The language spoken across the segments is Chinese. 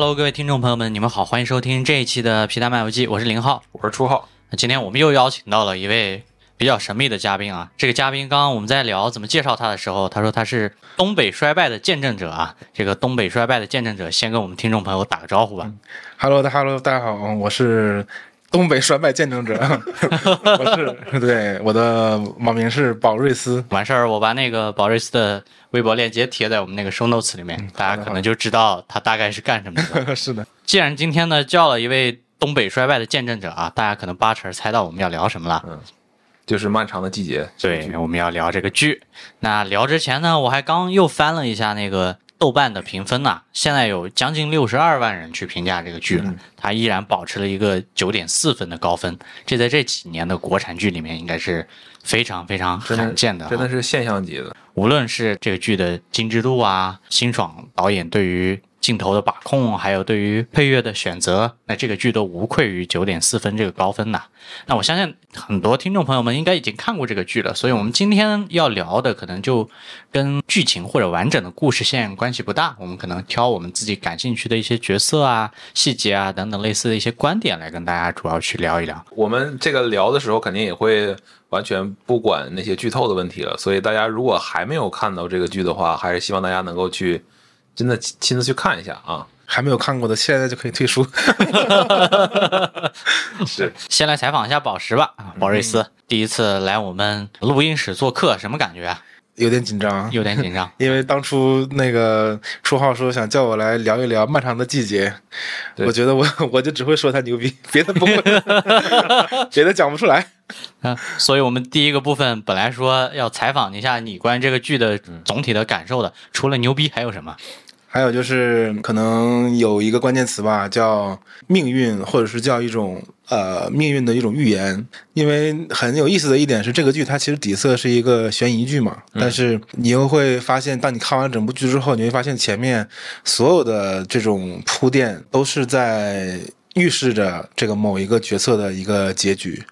Hello，各位听众朋友们，你们好，欢迎收听这一期的皮蛋漫游记，我是林浩。我是初浩。那今天我们又邀请到了一位比较神秘的嘉宾啊。这个嘉宾刚刚我们在聊怎么介绍他的时候，他说他是东北衰败的见证者啊。这个东北衰败的见证者，先跟我们听众朋友打个招呼吧。Hello，大 Hello，大家好，我是东北衰败见证者，我是对我的网名是宝瑞斯，完事儿，我把那个宝瑞斯的微博链接贴在我们那个 show notes 里面，大家可能就知道他大概是干什么的。是的，既然今天呢叫了一位东北衰败的见证者啊，大家可能八成猜到我们要聊什么了。嗯就是漫长的季节，对，我们要聊这个剧。那聊之前呢，我还刚又翻了一下那个豆瓣的评分呐、现在有将近六十二万人去评价这个剧了，它依然保持了一个九点四分的高分，这在这几年的国产剧里面应该是非常非常罕见的啊，真的是现象级的。无论是这个剧的精致度啊，辛爽导演对于镜头的把控，还有对于配乐的选择，那这个剧都无愧于九点四分这个高分呐。那我相信很多听众朋友们应该已经看过这个剧了，所以我们今天要聊的可能就跟剧情或者完整的故事线关系不大，我们可能挑我们自己感兴趣的一些角色啊、细节啊等等类似的一些观点来跟大家主要去聊一聊。我们这个聊的时候，肯定也会完全不管那些剧透的问题了。所以大家如果还没有看到这个剧的话，还是希望大家能够去真的亲亲自去看一下啊。还没有看过的现在就可以退出，是，先来采访一下宝石吧，啊宝瑞斯、第一次来我们录音室做客，什么感觉啊？有点紧张，有点紧张。因为当初那个初号说想叫我来聊一聊漫长的季节，我觉得我我就只会说他牛逼，别的不会，别的讲不出来。啊，所以我们第一个部分本来说要采访一下你关于这个剧的总体的感受的，除了牛逼还有什么？还有就是，可能有一个关键词吧，叫命运，或者是叫一种呃命运的一种预言。因为很有意思的一点是，这个剧它其实底色是一个悬疑剧嘛，但是你又会发现，当你看完整部剧之后，你会发现前面所有的这种铺垫都是在。预示着这个某一个角色的一个结局，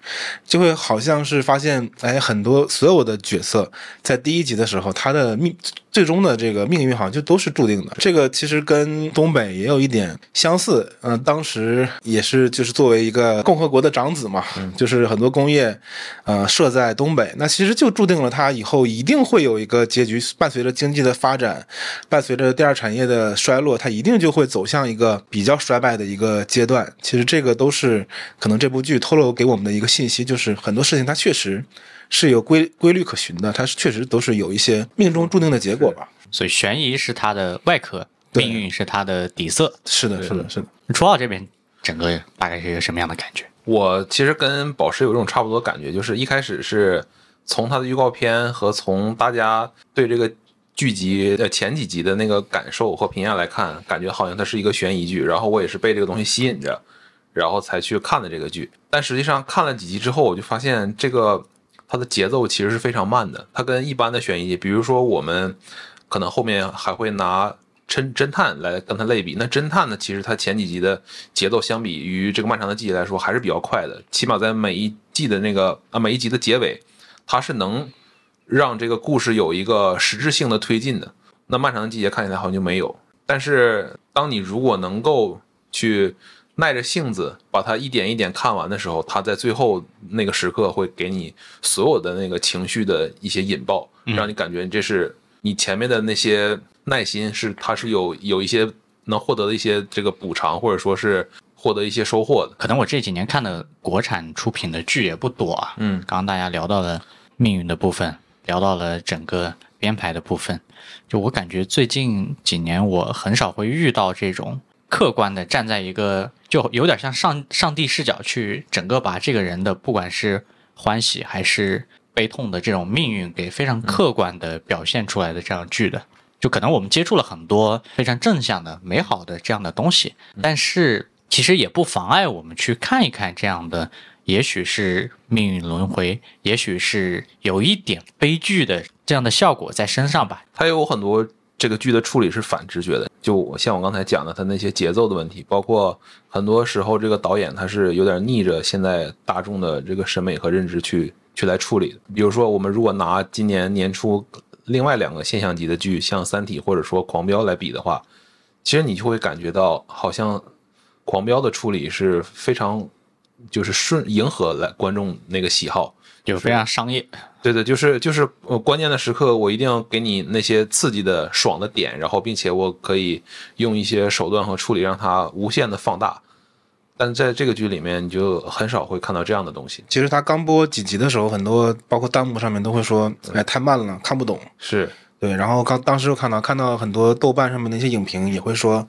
就会好像是发现，哎，很多所有的角色在第一集的时候，他的命最终的这个命运好像就都是注定的。这个其实跟东北也有一点相似，嗯、当时也是就是作为一个共和国的长子嘛，就是很多工业，呃，设在东北，那其实就注定了他以后一定会有一个结局，伴随着经济的发展，伴随着第二产业的衰落，它一定就会走向一个比较衰败的一个阶段。其实这个都是可能这部剧透露给我们的一个信息，就是很多事情它确实是有规规律可循的，它是确实都是有一些命中注定的结果吧。所以悬疑是它的外壳，对命运是它的底色。是的，是的，是的。初二这边整个大概是一个什么样的感觉？我其实跟宝石有一种差不多感觉，就是一开始是从它的预告片和从大家对这个剧集呃前几集的那个感受和评价来看，感觉好像它是一个悬疑剧，然后我也是被这个东西吸引着，然后才去看的这个剧。但实际上看了几集之后，我就发现这个它的节奏其实是非常慢的，它跟一般的悬疑剧，比如说我们可能后面还会拿。侦侦探来跟它类比，那侦探呢？其实它前几集的节奏相比于这个漫长的季节来说还是比较快的，起码在每一季的那个啊每一集的结尾，它是能让这个故事有一个实质性的推进的。那漫长的季节看起来好像就没有。但是当你如果能够去耐着性子把它一点一点看完的时候，它在最后那个时刻会给你所有的那个情绪的一些引爆，让你感觉这是你前面的那些耐心是它是有有一些能获得的一些这个补偿，或者说是获得一些收获的。可能我这几年看的国产出品的剧也不多啊。嗯，刚刚大家聊到的命运的部分，聊到了整个编排的部分，就我感觉最近几年我很少会遇到这种客观的站在一个就有点像上上帝视角去整个把这个人的不管是欢喜还是悲痛的这种命运给非常客观的表现出来的这样剧的。就可能我们接触了很多非常正向的、美好的这样的东西，但是其实也不妨碍我们去看一看这样的，也许是命运轮回，也许是有一点悲剧的这样的效果在身上吧。它有很多这个剧的处理是反直觉的，就像我刚才讲的，它那些节奏的问题，包括很多时候这个导演他是有点逆着现在大众的这个审美和认知去去来处理的。比如说，我们如果拿今年年初另外两个现象级的剧，像《三体》或者说《狂飙》来比的话，其实你就会感觉到，好像狂飙的处理是非常就是顺迎合来观众那个喜好。就非常商业，对的，就是就是呃关键的时刻，我一定要给你那些刺激的、爽的点，然后并且我可以用一些手段和处理让它无限的放大。但在这个剧里面，你就很少会看到这样的东西。其实他刚播几集的时候，很多包括弹幕上面都会说，哎，太慢了，看不懂。是对，然后刚当时又看到看到很多豆瓣上面的一些影评也会说，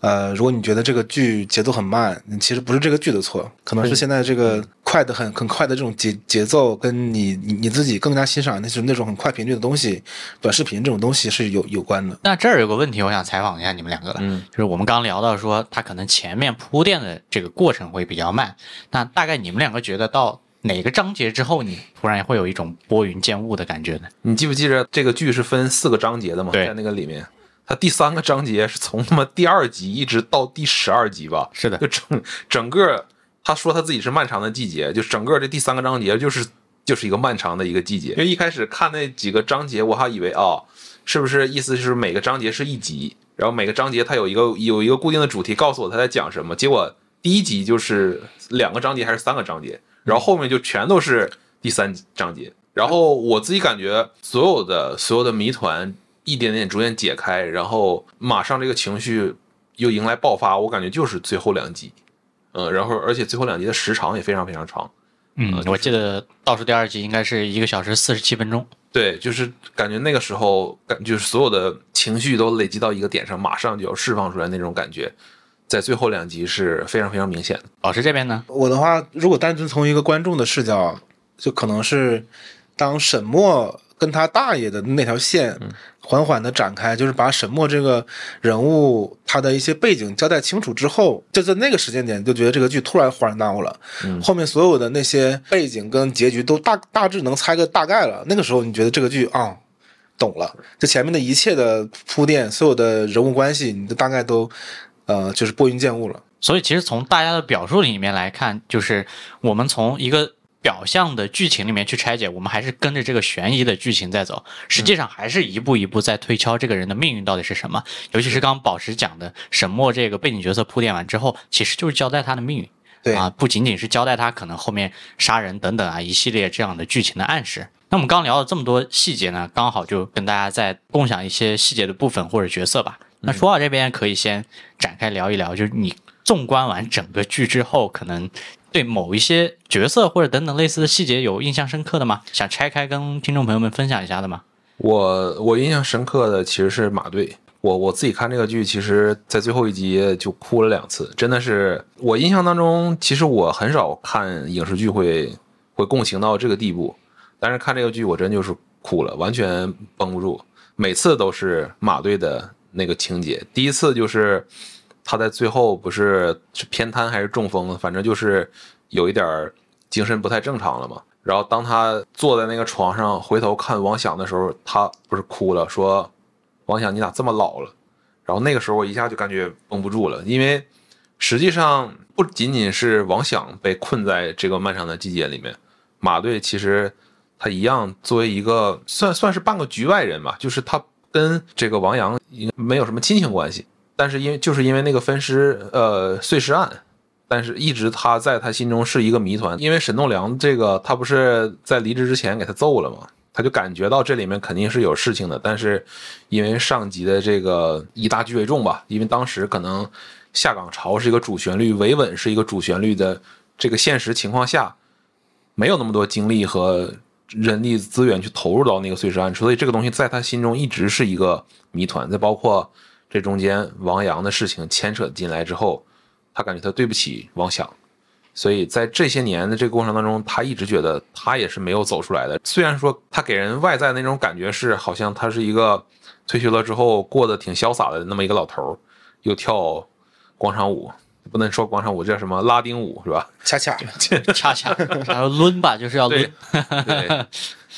呃，如果你觉得这个剧节奏很慢，其实不是这个剧的错，可能是现在这个快的很很快的这种节节奏，跟你你你自己更加欣赏那是那种很快频率的东西，短视频这种东西是有有关的。那这儿有个问题，我想采访一下你们两个了，嗯，就是我们刚聊到说，他可能前面铺垫的这个过程会比较慢，那大概你们两个觉得到哪个章节之后，你突然会有一种拨云见雾的感觉呢？你记不记着这个剧是分四个章节的吗？对在那个里面，它第三个章节是从他妈第二集一直到第十二集吧？是的就整整个他说他自己是漫长的季节，就整个这第三个章节就是就是一个漫长的一个季节。因为一开始看那几个章节，我还以为啊、是不是意思是每个章节是一集，然后每个章节它有一个有一个固定的主题，告诉我他在讲什么。结果第一集就是两个章节还是三个章节，然后后面就全都是第三章节。然后我自己感觉所有的所有的谜团一点点逐渐解开，然后马上这个情绪又迎来爆发，我感觉就是最后两集，嗯，然后而且最后两集的时长也非常非常长，嗯，我记得倒数第二集应该是一个小时四十七分钟。对，就是感觉那个时候感就是所有的情绪都累积到一个点上，马上就要释放出来那种感觉，在最后两集是非常非常明显的。老师这边呢？我的话，如果单纯从一个观众的视角，就可能是当沈墨跟他大爷的那条线缓缓的展开，就是把沈墨这个人物他的一些背景交代清楚之后，就在那个时间点就觉得这个剧突然恍然大悟了。后面所有的那些背景跟结局都大大致能猜个大概了。那个时候你觉得这个剧啊、懂了，这前面的一切的铺垫，所有的人物关系，你都大概都呃就是拨云见雾了。所以其实从大家的表述里面来看，就是我们从一个表象的剧情里面去拆解，我们还是跟着这个悬疑的剧情在走，实际上还是一步一步在推敲这个人的命运到底是什么。尤其是刚刚宝石讲的沈墨这个背景角色铺垫完之后，其实就是交代他的命运。对啊，不仅仅是交代他可能后面杀人等等啊一系列这样的剧情的暗示。那我们刚聊了这么多细节呢，刚好就跟大家再共享一些细节的部分或者角色吧。那说到这边，可以先展开聊一聊，就是你纵观完整个剧之后，可能对某一些角色或者等等类似的细节有印象深刻的吗？想拆开跟听众朋友们分享一下的吗？我我印象深刻的其实是马队。我我自己看这个剧，其实在最后一集就哭了两次，真的是我印象当中，其实我很少看影视剧会会共情到这个地步，但是看这个剧我真就是哭了，完全绷不住，每次都是马队的那个情节。第一次就是他在最后不是是偏瘫还是中风，反正就是有一点精神不太正常了嘛。然后当他坐在那个床上回头看王响的时候，他不是哭了，说：“王响，你咋这么老了？”然后那个时候我一下就感觉绷不住了，因为实际上不仅仅是王响被困在这个漫长的季节里面，马队其实他一样作为一个算算是半个局外人吧，就是他跟这个王阳没有什么亲情关系，但是因为就是因为那个分尸呃碎尸案。但是，一直他在他心中是一个谜团，因为沈栋梁这个他不是在离职之前给他揍了吗？他就感觉到这里面肯定是有事情的，但是因为上级的这个以大局为重吧，因为当时可能下岗潮是一个主旋律，维稳是一个主旋律的这个现实情况下，没有那么多精力和人力资源去投入到那个碎尸案，所以这个东西在他心中一直是一个谜团。再包括这中间王阳的事情牵扯进来之后，他感觉他对不起王响。所以在这些年的这个过程当中，他一直觉得他也是没有走出来的。虽然说他给人外在那种感觉是好像他是一个退休了之后过得挺潇洒的那么一个老头，又跳广场舞，不能说广场舞，叫什么拉丁舞是吧？恰恰恰恰，然后抡吧，就是要抡。对，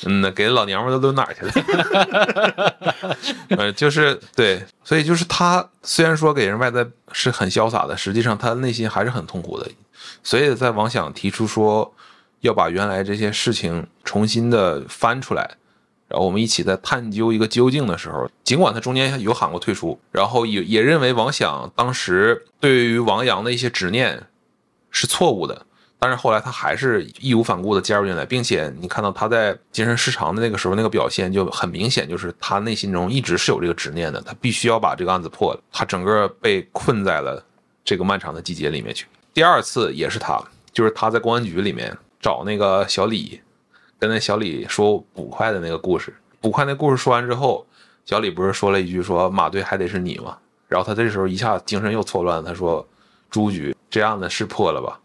嗯，给老娘们都抡哪儿去了？呃，就是对，所以就是他虽然说给人外在是很潇洒的，实际上他内心还是很痛苦的。所以在王想提出说要把原来这些事情重新的翻出来，然后我们一起在探究一个究竟的时候，尽管他中间有喊过退出，然后也也认为王想当时对于王阳的一些执念是错误的，但是后来他还是义无反顾的加入进来，并且你看到他在精神失常的那个时候那个表现就很明显，就是他内心中一直是有这个执念的，他必须要把这个案子破了，他整个被困在了这个漫长的季节里面去。第二次也是他，就是他在公安局里面找那个小李。跟那小李说捕快的那个故事，捕快那故事说完之后，小李不是说了一句说马队还得是你吗？然后他这时候一下精神又错乱，他说朱局这案子是破了吧？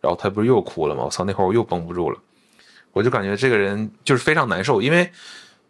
然后他不是又哭了吗？我操，那会儿我又绷不住了，我就感觉这个人就是非常难受，因为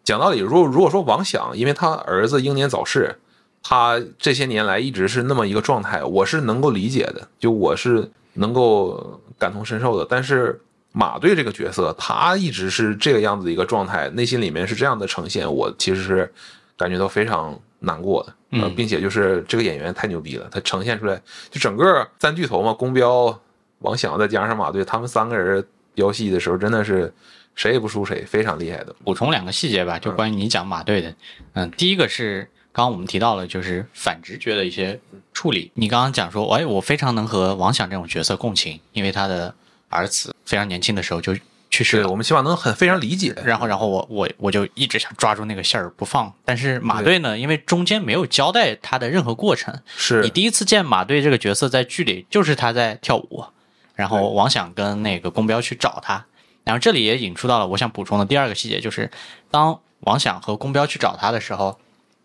讲道理，如果如果说王想，因为他儿子英年早逝，他这些年来一直是那么一个状态，我是能够理解的，就我是能够感同身受的，但是。马队这个角色，他一直是这个样子的一个状态，内心里面是这样的呈现，我其实是感觉到非常难过的，嗯，并且就是这个演员太牛逼了，他呈现出来就整个三巨头嘛，宫彪、王响再加上马队，他们三个人飙戏的时候，真的是谁也不输谁，非常厉害的。补充两个细节吧，就关于你讲马队的，嗯，第一个是刚刚我们提到了，就是反直觉的一些处理。你刚刚讲说，哎，我非常能和王响这种角色共情，因为他的。儿子非常年轻的时候就去世了，我们希望能很非常理解。然后，然后我我我就一直想抓住那个线儿不放。但是马队呢，因为中间没有交代他的任何过程，是你第一次见马队这个角色在剧里就是他在跳舞，然后王想跟那个宫彪去找他。然后这里也引出到了我想补充的第二个细节，就是当王想和宫彪去找他的时候，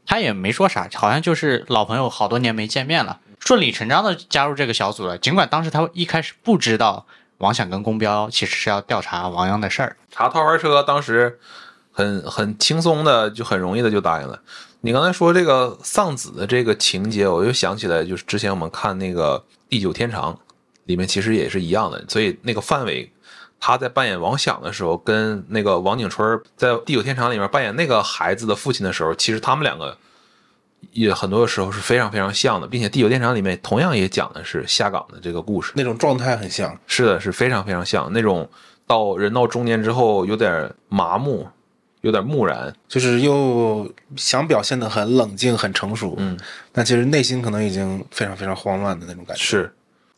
他也没说啥，好像就是老朋友，好多年没见面了，顺理成章的加入这个小组了。尽管当时他一开始不知道。王想跟公标其实是要调查王阳的事儿，查套牌车，当时很很轻松的，就很容易的就答应了。你刚才说这个丧子的这个情节，我又想起来，就是之前我们看那个《地久天长》里面，其实也是一样的。所以那个范伟他在扮演王想的时候，跟那个王景春在《地久天长》里面扮演那个孩子的父亲的时候，其实他们两个。也很多的时候是非常非常像的，并且《地久天长》里面同样也讲的是下岗的这个故事，那种状态很像。是的，是非常非常像那种到人到中年之后有点麻木，有点木然，就是又想表现的很冷静、很成熟，嗯，但其实内心可能已经非常非常慌乱的那种感觉。是。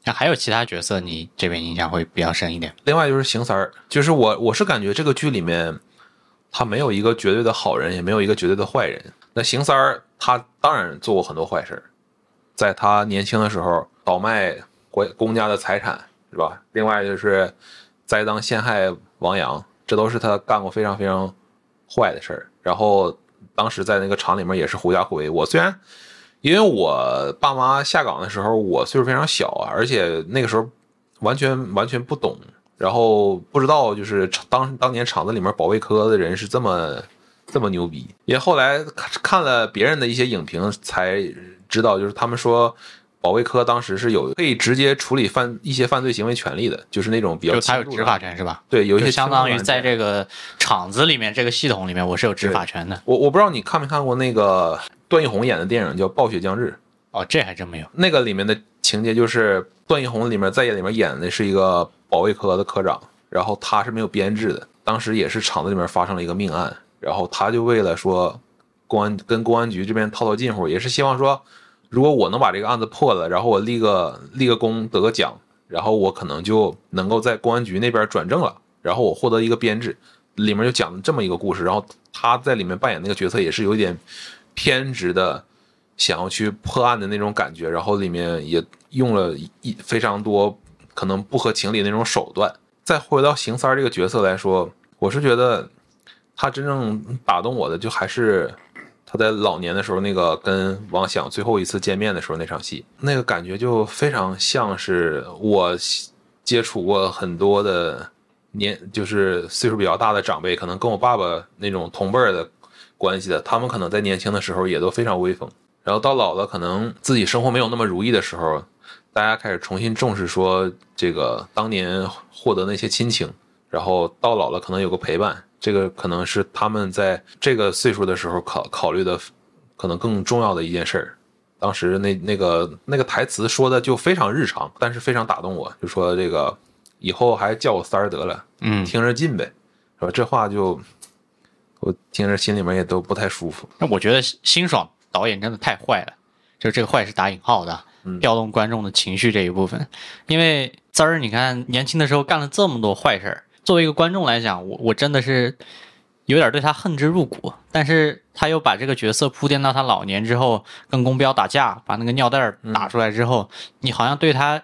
那还有其他角色，你这边印象会比较深一点？另外就是邢三儿，就是我我是感觉这个剧里面他没有一个绝对的好人，也没有一个绝对的坏人。那邢三儿。他当然做过很多坏事在他年轻的时候倒卖国公家的财产，是吧？另外就是栽赃陷害王阳，这都是他干过非常非常坏的事儿。然后当时在那个厂里面也是狐假虎威。我虽然因为我爸妈下岗的时候我岁数非常小啊，而且那个时候完全完全不懂，然后不知道就是当当年厂子里面保卫科的人是这么。这么牛逼，也后来看了别人的一些影评才知道，就是他们说保卫科当时是有可以直接处理犯一些犯罪行为权利的，就是那种比较就他有执法权是吧？对，有一些相当于在这个厂子里面这个系统里面，我是有执法权的。我我不知道你看没看过那个段奕宏演的电影叫《暴雪将至》哦，这还真没有。那个里面的情节就是段奕宏里面在里面演的是一个保卫科的科长，然后他是没有编制的，当时也是厂子里面发生了一个命案。然后他就为了说，公安跟公安局这边套套近乎，也是希望说，如果我能把这个案子破了，然后我立个立个功得个奖，然后我可能就能够在公安局那边转正了，然后我获得一个编制。里面就讲了这么一个故事，然后他在里面扮演那个角色也是有点偏执的，想要去破案的那种感觉，然后里面也用了一非常多可能不合情理那种手段。再回到邢三这个角色来说，我是觉得。他真正打动我的，就还是他在老年的时候那个跟王响最后一次见面的时候那场戏，那个感觉就非常像是我接触过很多的年，就是岁数比较大的长辈，可能跟我爸爸那种同辈的关系的，他们可能在年轻的时候也都非常威风，然后到老了，可能自己生活没有那么如意的时候，大家开始重新重视说这个当年获得那些亲情，然后到老了可能有个陪伴。这个可能是他们在这个岁数的时候考考虑的，可能更重要的一件事儿。当时那那个那个台词说的就非常日常，但是非常打动我，就说这个以后还叫我三儿得了，嗯，听着近呗，是吧？这话就我听着心里面也都不太舒服。那我觉得辛爽导演真的太坏了，就这个坏是打引号的，调动观众的情绪这一部分。因为三儿，你看年轻的时候干了这么多坏事儿，作为一个观众来讲，我我真的是有点对他恨之入骨。但是他又把这个角色铺垫到他老年之后，跟公标打架，把那个尿袋儿打出来之后，你好像对他。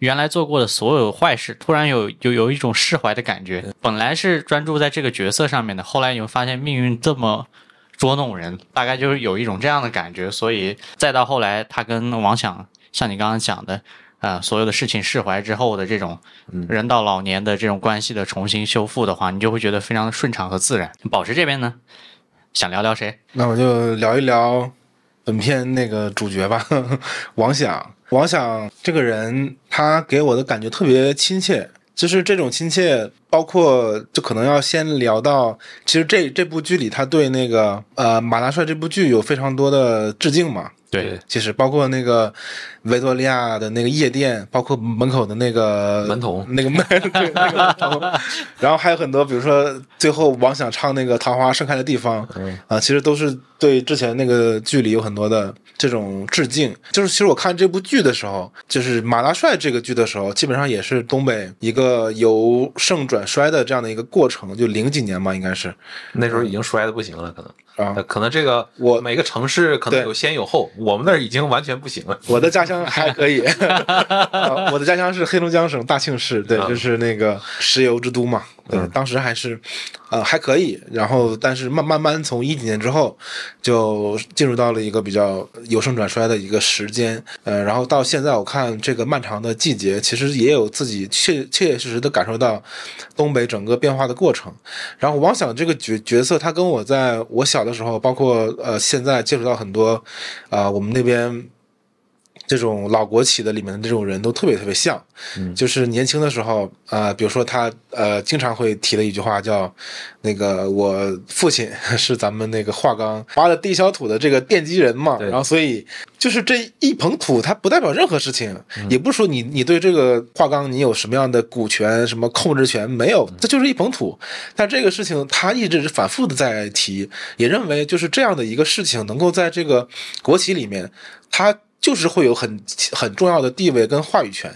原来做过的所有坏事，突然有有有一种释怀的感觉。本来是专注在这个角色上面的，后来你会发现命运这么捉弄人，大概就是有一种这样的感觉。所以再到后来，他跟王想，像你刚刚讲的，呃，所有的事情释怀之后的这种人到老年的这种关系的重新修复的话，你就会觉得非常的顺畅和自然。宝石这边呢，想聊聊谁？那我就聊一聊本片那个主角吧，王想。王想这个人，他给我的感觉特别亲切，就是这种亲切，包括就可能要先聊到，其实这这部剧里，他对那个呃马大帅这部剧有非常多的致敬嘛。对，其实包括那个维多利亚的那个夜店，包括门口的那个门童，那个门，对那个门童，然后还有很多，比如说最后王想唱那个《桃花盛开的地方》，嗯啊，其实都是对之前那个剧里有很多的这种致敬。就是其实我看这部剧的时候，就是马大帅这个剧的时候，基本上也是东北一个由盛转衰的这样的一个过程，就零几年嘛，应该是那时候已经衰的不行了，可能。啊，可能这个我每个城市可能有先有后，我们那儿已经完全不行了。我的家乡还可以，我的家乡是黑龙江省大庆市，对，就是那个石油之都嘛。对，当时还是，呃，还可以。然后，但是慢慢慢从一几年之后，就进入到了一个比较由盛转衰的一个时间。呃，然后到现在，我看这个漫长的季节，其实也有自己切切切实实的感受到东北整个变化的过程。然后，王想这个角角色，他跟我在我小的时候，包括呃现在接触到很多，啊，我们那边。这种老国企的里面的这种人都特别特别像，就是年轻的时候啊，比如说他呃经常会提的一句话叫，那个我父亲 是咱们那个华钢挖的地小土的这个奠基人嘛，然后所以就是这一捧土，它不代表任何事情，也不是说你你对这个华钢你有什么样的股权什么控制权没有，这就是一捧土，但这个事情他一直是反复的在提，也认为就是这样的一个事情能够在这个国企里面，他。就是会有很很重要的地位跟话语权，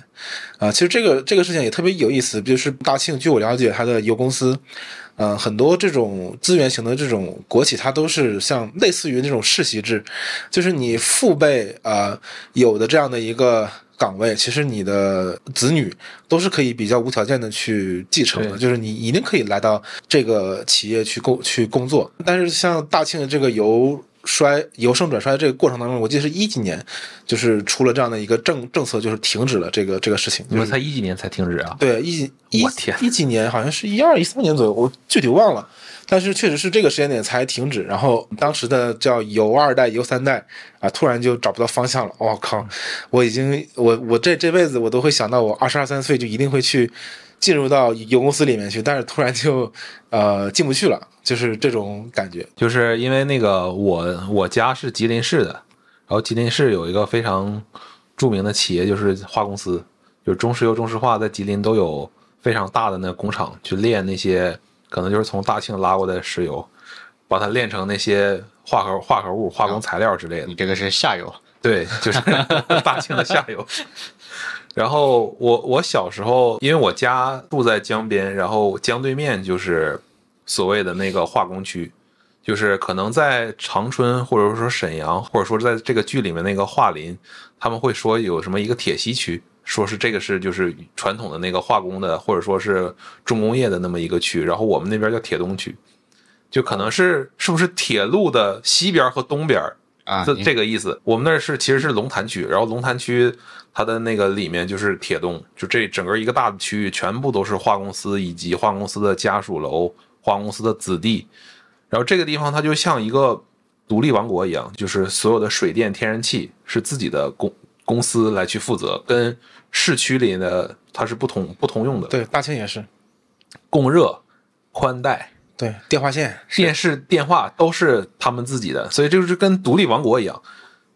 啊，其实这个这个事情也特别有意思。就是大庆，据我了解，它的油公司，呃，很多这种资源型的这种国企，它都是像类似于那种世袭制，就是你父辈啊有的这样的一个岗位，其实你的子女都是可以比较无条件的去继承的，就是你一定可以来到这个企业去工去工作。但是像大庆的这个油。衰由盛转衰这个过程当中，我记得是一几年，就是出了这样的一个政政策，就是停止了这个这个事情。你们才一几年才停止啊？对，一我天，一几年好像是一二一三年左右，我具体忘了。但是确实是这个时间点才停止。然后当时的叫游二代、游三代啊，突然就找不到方向了。我靠，我已经我我这这辈子我都会想到，我二十二三岁就一定会去。进入到油公司里面去，但是突然就，呃，进不去了，就是这种感觉。就是因为那个我我家是吉林市的，然后吉林市有一个非常著名的企业，就是化公司，就是中石油、中石化在吉林都有非常大的那工厂，去炼那些可能就是从大庆拉过的石油，把它炼成那些化合化合物、化工材料之类的。你这个是下游，对，就是 大庆的下游。然后我我小时候，因为我家住在江边，然后江对面就是所谓的那个化工区，就是可能在长春或者说沈阳，或者说在这个剧里面那个桦林，他们会说有什么一个铁西区，说是这个是就是传统的那个化工的或者说是重工业的那么一个区，然后我们那边叫铁东区，就可能是是不是铁路的西边和东边啊？这这个意思。我们那是其实是龙潭区，然后龙潭区。它的那个里面就是铁东，就这整个一个大的区域，全部都是化公司以及化公司的家属楼、化公司的子弟。然后这个地方它就像一个独立王国一样，就是所有的水电、天然气是自己的公公司来去负责，跟市区里的它是不同不通用的。对，大庆也是，供热、宽带，对，电话线、电视、电话都是他们自己的，所以就是跟独立王国一样。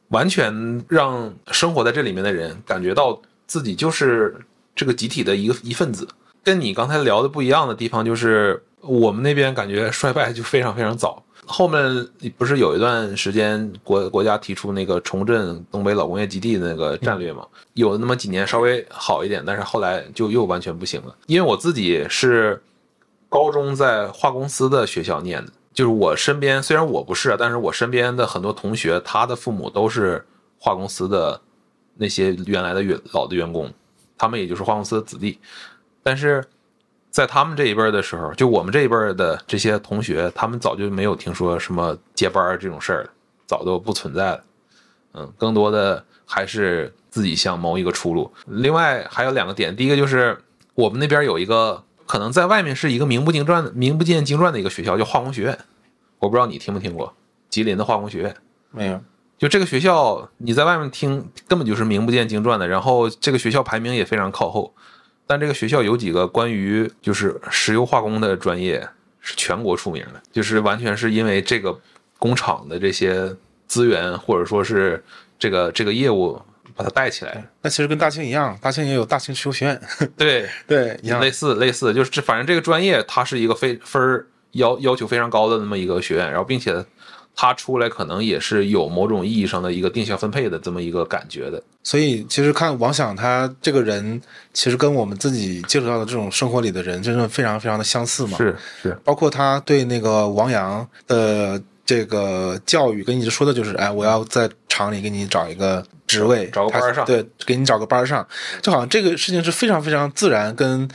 完全让生活在这里面的人感觉到自己就是这个集体的一个一份子。跟你刚才聊的不一样的地方就是，我们那边感觉衰败就非常非常早。后面不是有一段时间国国家提出那个重振东北老工业基地的那个战略嘛？有那么几年稍微好一点，但是后来就又完全不行了。因为我自己是高中在化公司的学校念的，就是我身边虽然我不是，但是我身边的很多同学，他的父母都是化公司的那些原来的员老的员工，他们也就是化公司的子弟，但是。在他们这一辈的时候，就我们这一辈的这些同学，他们早就没有听说什么接班这种事儿了，早都不存在了。嗯，更多的还是自己想谋一个出路。另外还有两个点，第一个就是我们那边有一个可能在外面是一个名不经传、名不见经传的一个学校，叫化工学院。我不知道你听没听过，吉林的化工学院没有。就这个学校，你在外面听根本就是名不见经传的，然后这个学校排名也非常靠后。但这个学校有几个关于就是石油化工的专业是全国出名的，就是完全是因为这个工厂的这些资源或者说是这个这个业务把它带起来。那其实跟大庆一样，大庆也有大庆石油学院。对对，一样类似类似，就是这反正这个专业它是一个非分儿要要求非常高的那么一个学院，然后并且。他出来可能也是有某种意义上的一个定向分配的这么一个感觉的，所以其实看王想他这个人，其实跟我们自己接触到的这种生活里的人，真的非常非常的相似嘛。是是，包括他对那个王阳的这个教育，跟你说的就是，哎，我要在厂里给你找一个。职位找个班上，对，给你找个班上，就好像这个事情是非常非常自然跟，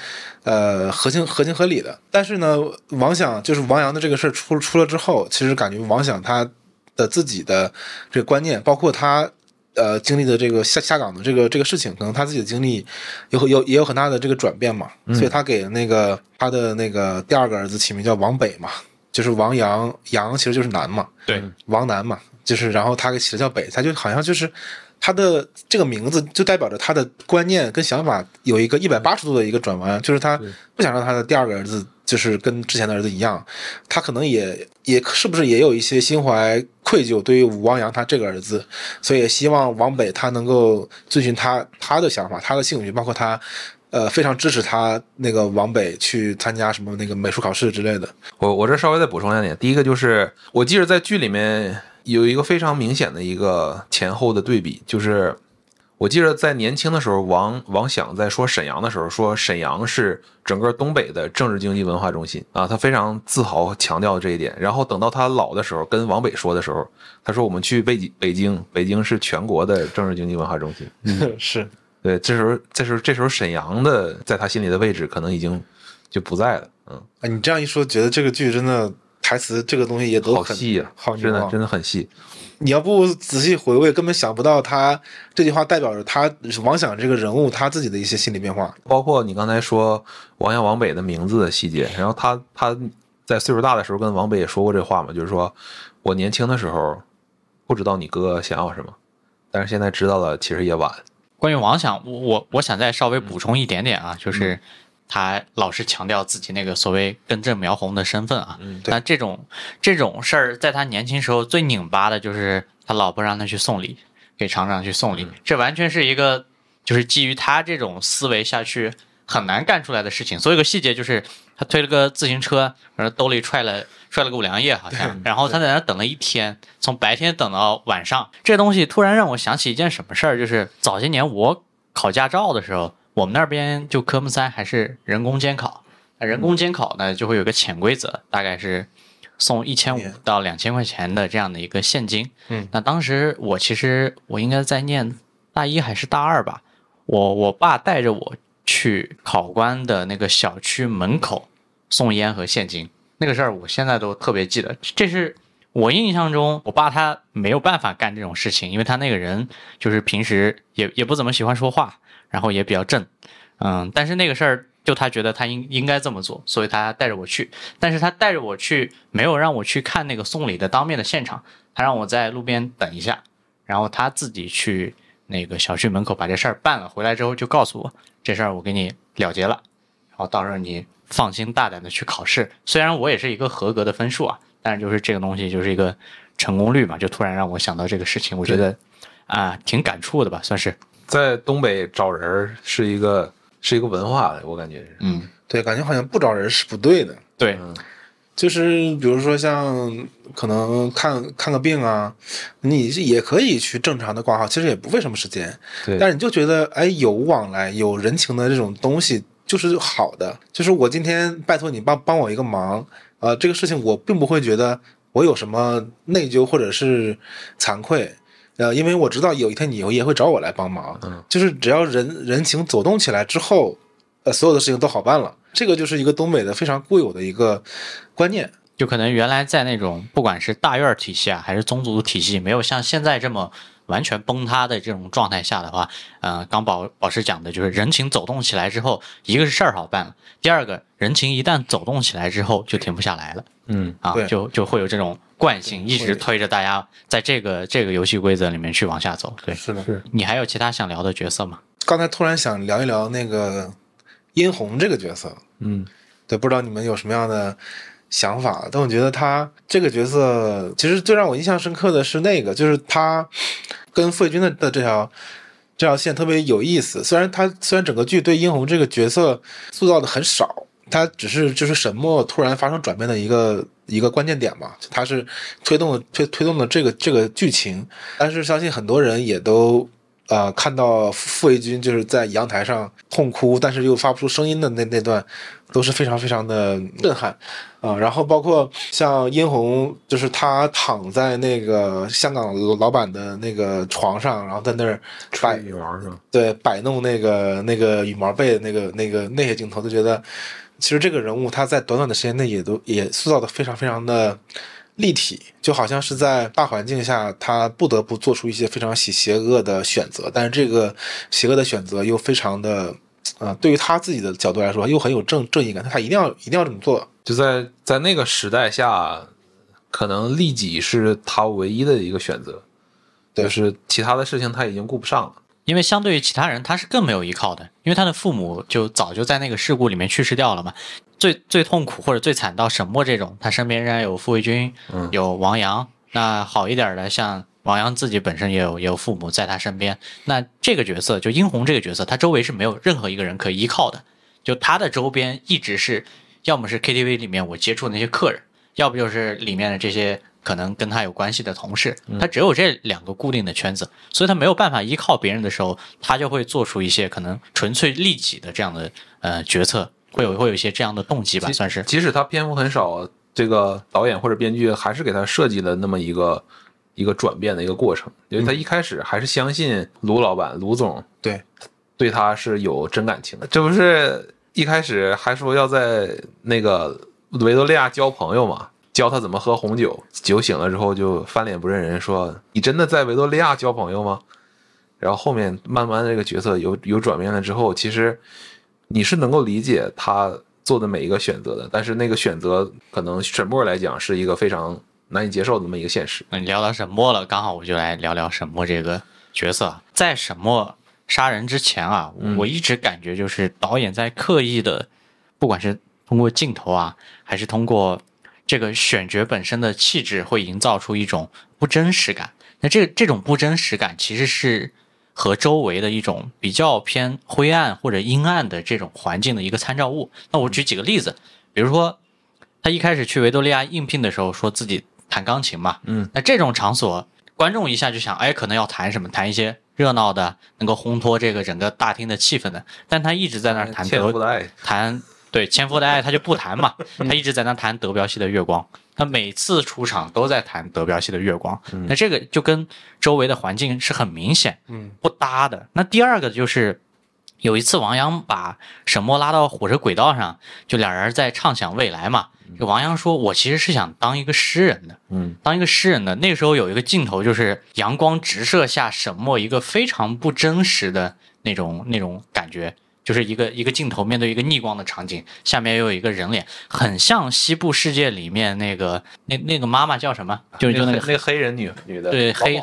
呃，合情合情合理的。但是呢，王想就是王阳的这个事儿出出了之后，其实感觉王想他的自己的这个观念，包括他呃经历的这个下下岗的这个这个事情，可能他自己的经历有有也有很大的这个转变嘛。所以他给那个他的那个第二个儿子起名叫王北嘛，就是王阳阳其实就是南嘛，对，王南嘛，就是然后他给起的叫北，他就好像就是。他的这个名字就代表着他的观念跟想法有一个一百八十度的一个转弯，就是他不想让他的第二个儿子就是跟之前的儿子一样，他可能也也是不是也有一些心怀愧疚对于武王阳他这个儿子，所以也希望王北他能够遵循他他的想法，他的兴趣，包括他呃非常支持他那个往北去参加什么那个美术考试之类的。我我这稍微再补充两点，第一个就是我记得在剧里面。有一个非常明显的一个前后的对比，就是我记得在年轻的时候，王王想在说沈阳的时候，说沈阳是整个东北的政治经济文化中心啊，他非常自豪强调这一点。然后等到他老的时候，跟王北说的时候，他说我们去北京，北京，北京是全国的政治经济文化中心。是对，这时候这时候这时候沈阳的在他心里的位置可能已经就不在了。嗯，啊，你这样一说，觉得这个剧真的。台词这个东西也都好细呀，好真的真的很细。你要不仔细回味，根本想不到他这句话代表着他王想这个人物他自己的一些心理变化。包括你刚才说王阳王北的名字的细节，然后他他在岁数大的时候跟王北也说过这话嘛，就是说我年轻的时候不知道你哥想要什么，但是现在知道了，其实也晚。关于王想，我我我想再稍微补充一点点啊，就是。他老是强调自己那个所谓根正苗红的身份啊，那这种这种事儿，在他年轻时候最拧巴的就是他老婆让他去送礼，给厂长去送礼，这完全是一个就是基于他这种思维下去很难干出来的事情。所有个细节就是他推了个自行车，然后兜里揣了揣了个五粮液好像，然后他在那等了一天，从白天等到晚上。这东西突然让我想起一件什么事儿，就是早些年我考驾照的时候。我们那边就科目三还是人工监考，那人工监考呢就会有个潜规则，大概是送一千五到两千块钱的这样的一个现金。嗯，那当时我其实我应该在念大一还是大二吧，我我爸带着我去考官的那个小区门口送烟和现金，那个事儿我现在都特别记得。这是我印象中，我爸他没有办法干这种事情，因为他那个人就是平时也也不怎么喜欢说话。然后也比较正，嗯，但是那个事儿就他觉得他应应该这么做，所以他带着我去。但是他带着我去，没有让我去看那个送礼的当面的现场，他让我在路边等一下，然后他自己去那个小区门口把这事儿办了。回来之后就告诉我，这事儿我给你了结了，然后到时候你放心大胆的去考试。虽然我也是一个合格的分数啊，但是就是这个东西就是一个成功率嘛，就突然让我想到这个事情，我觉得啊挺感触的吧，算是。在东北找人是一个是一个文化，我感觉是，嗯，对，感觉好像不找人是不对的。对，就是比如说像可能看看个病啊，你也可以去正常的挂号，其实也不费什么时间。对但是你就觉得哎，有往来、有人情的这种东西就是好的。就是我今天拜托你帮帮我一个忙，呃，这个事情我并不会觉得我有什么内疚或者是惭愧。呃，因为我知道有一天你也会找我来帮忙，嗯就是只要人人情走动起来之后，呃，所有的事情都好办了。这个就是一个东北的非常固有的一个观念。就可能原来在那种不管是大院体系啊，还是宗族体系，没有像现在这么完全崩塌的这种状态下的话，呃，刚宝宝师讲的就是人情走动起来之后，一个是事儿好办了，第二个人情一旦走动起来之后就停不下来了嗯，啊对，就就会有这种惯性，一直推着大家在这个这个游戏规则里面去往下走。对，是的，是你还有其他想聊的角色吗？刚才突然想聊一聊那个殷红这个角色，嗯，对，不知道你们有什么样的想法？但我觉得他这个角色，其实最让我印象深刻的是那个，就是他跟傅卫军的的这条这条线特别有意思。虽然他虽然整个剧对殷红这个角色塑造的很少，他只是就是沈墨突然发生转变的一个一个关键点嘛，他是推动了推推动了这个这个剧情，但是相信很多人也都。呃，看到傅卫军就是在阳台上痛哭，但是又发不出声音的那那段，都是非常非常的震撼啊、然后包括像殷红，就是他躺在那个香港老板的那个床上，然后在那儿摆羽毛是吧？对摆弄那个那个羽毛被的那个那个那些镜头，就觉得其实这个人物他在短短的时间内也都也塑造的非常非常的立体，就好像是在大环境下他不得不做出一些非常邪邪恶的选择，但是这个邪恶的选择又非常的。呃，对于他自己的角度来说，又很有正正义感，他一定要一定要这么做。就在在那个时代下，可能利己是他唯一的一个选择，就是其他的事情他已经顾不上了。因为相对于其他人，他是更没有依靠的，因为他的父母就早就在那个事故里面去世掉了嘛。最最痛苦或者最惨到沈墨这种，他身边仍然有傅卫军，嗯有王阳。那好一点的，像王阳自己本身也有也有父母在他身边。那这个角色就殷红这个角色，他周围是没有任何一个人可以依靠的，就他的周边一直是要么是 KTV 里面我接触的那些客人，要不就是里面的这些可能跟他有关系的同事，他只有这两个固定的圈子，所以他没有办法依靠别人的时候，他就会做出一些可能纯粹利己的这样的呃决策，会有会有一些这样的动机吧，算是。即使他篇幅很少，这个导演或者编剧还是给他设计了那么一个一个转变的一个过程，因为他一开始还是相信卢老板、卢总对，对他是有真感情的。这不是一开始还说要在那个维多利亚交朋友嘛？教他怎么喝红酒，酒醒了之后就翻脸不认人，说：“你真的在维多利亚交朋友吗？”然后后面慢慢这个角色有有转变了之后，其实你是能够理解他做的每一个选择的，但是那个选择可能沈默来讲是一个非常难以接受的这么一个现实。你，聊到沈墨了，刚好我就来聊聊沈墨这个角色啊。在沈墨杀人之前啊，我一直感觉就是导演在刻意的，不管是通过镜头啊，还是通过这个选角本身的气质，会营造出一种不真实感。那这这种不真实感其实是和周围的一种比较偏灰暗或者阴暗的这种环境的一个参照物。那我举几个例子，比如说他一开始去维多利亚应聘的时候，说自己弹钢琴嘛，嗯，那这种场所，观众一下就想，哎，可能要弹什么？弹一些热闹的，能够烘托这个整个大厅的气氛的。但他一直在那儿弹德欠夫的爱，弹对千夫的爱，他就不弹嘛，他一直在那弹德彪西的月光。他每次出场都在弹德彪西的月光，那这个就跟周围的环境是很明显嗯不搭的。那第二个就是有一次王阳把沈墨拉到火车轨道上，就俩人在畅想未来嘛。就王阳说：“我其实是想当一个诗人的，嗯，当一个诗人的。那个时候有一个镜头，就是阳光直射下沈墨一个非常不真实的那种那种感觉，就是一个一个镜头面对一个逆光的场景，下面又有一个人脸，很像西部世界里面那个那那个妈妈叫什么？就就那个那个黑人女女的，对黑？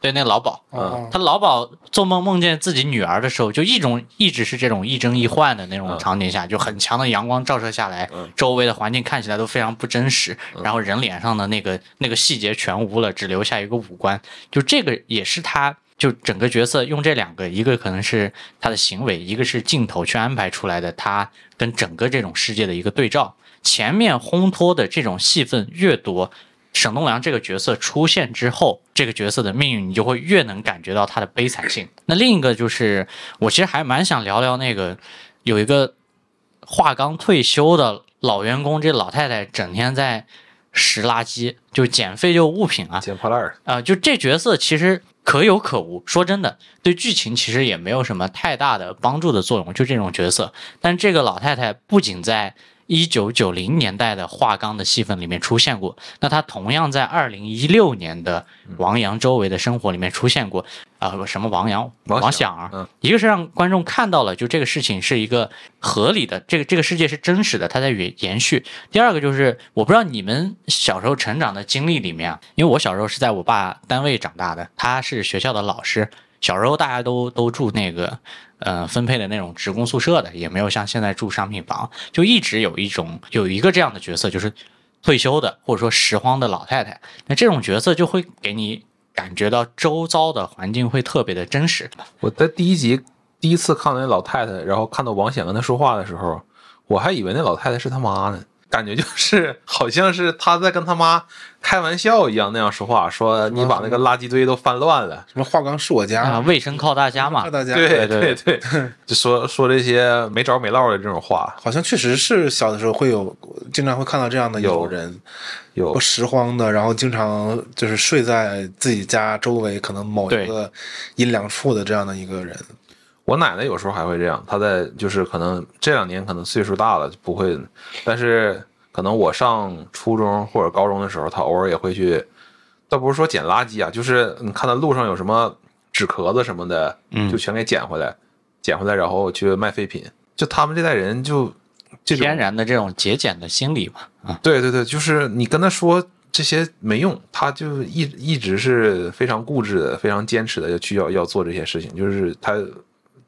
对那个老鸨，嗯他老鸨做梦梦见自己女儿的时候，就一种一直是这种亦真亦幻的那种嗯。场景下，就很强的阳光照射下来，嗯。周围的环境看起来都非常不真实，然后人脸上的那个那个细节全无了，只留下一个五官，就这个也是他就整个角色用这两个，一个可能是他的行为，一个是镜头去安排出来的，他跟整个这种世界的一个对照。前面烘托的这种戏份越多，沈东良这个角色出现之后，这个角色的命运你就会越能感觉到他的悲惨性。那另一个就是，我其实还蛮想聊聊那个有一个话刚退休的老员工，这老太太整天在拾垃圾，就捡废旧物品啊，捡破烂儿，啊、就这角色其实可有可无。说真的，对剧情其实也没有什么太大的帮助的作用。就这种角色，但这个老太太不仅在一九九零年代的画钢的戏份里面出现过，那她同样在二零一六年的王阳周围的生活里面出现过。啊、什么王阳、王王响，嗯一个是让观众看到了，就这个事情是一个合理的，这个这个世界是真实的，它在延延续。第二个就是，我不知道你们小时候成长的经历里面啊，因为我小时候是在我爸单位长大的，他是学校的老师。小时候大家都都住那个，呃，分配的那种职工宿舍的，也没有像现在住商品房，就一直有一种有一个这样的角色，就是退休的或者说拾荒的老太太。那这种角色就会给你感觉到周遭的环境会特别的真实。我在第一集第一次看到那老太太，然后看到王显跟她说话的时候，我还以为那老太太是他妈呢，感觉就是好像是他在跟他妈开玩笑一样那样说话，说你把那个垃圾堆都翻乱了。什么化钢是我家啊，家，卫生靠大家嘛靠。大家。对对对，就说说这些没着没落的这种话，好像确实是小的时候会有，经常会看到这样的有有人，有不拾荒的，然后经常就是睡在自己家周围可能某一个阴凉处的这样的一个人。我奶奶有时候还会这样，她在就是可能这两年可能岁数大了就不会，但是可能我上初中或者高中的时候，她偶尔也会去，倒不是说捡垃圾啊，就是你看到路上有什么纸壳子什么的，嗯就全给捡回来，捡回来然后去卖废品。就他们这代人就天然的这种节俭的心理嘛，啊，对对对，就是你跟他说这些没用，他就一一直是非常固执的、非常坚持的要去要要做这些事情，就是他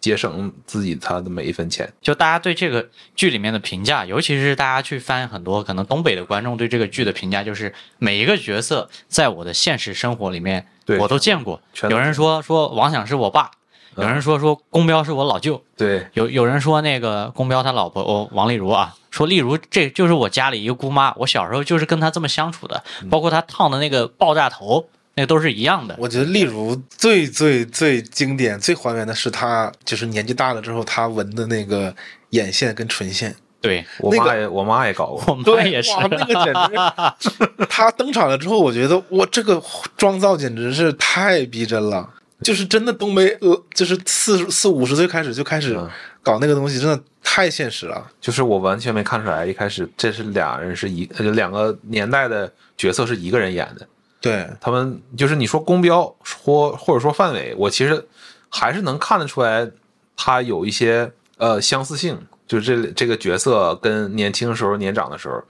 节省自己他的每一分钱。就大家对这个剧里面的评价，尤其是大家去翻很多可能东北的观众对这个剧的评价，就是每一个角色在我的现实生活里面我都见过。有人说说王响是我爸，有人说说宫彪是我老舅，对。有有人说那个宫彪他老婆哦王丽茹啊，说丽茹这就是我家里一个姑妈，我小时候就是跟她这么相处的，包括她烫的那个爆炸头，那都是一样的。我觉得例如最最最经典、最还原的是他，就是年纪大了之后，他纹的那个眼线跟唇线。对那个我妈也、我妈也搞过，我妈也是，哇，那个简直，他登场了之后，我觉得我，这个妆造简直是太逼真了。就是真的东北，呃，就是四四五十岁开始就开始嗯搞那个东西，真的太现实了。就是我完全没看出来，一开始这是俩人是一呃两个年代的角色是一个人演的。对，他们就是你说公标或或者说范伟，我其实还是能看得出来，他有一些呃相似性，就是这这个角色跟年轻时候年长的时候，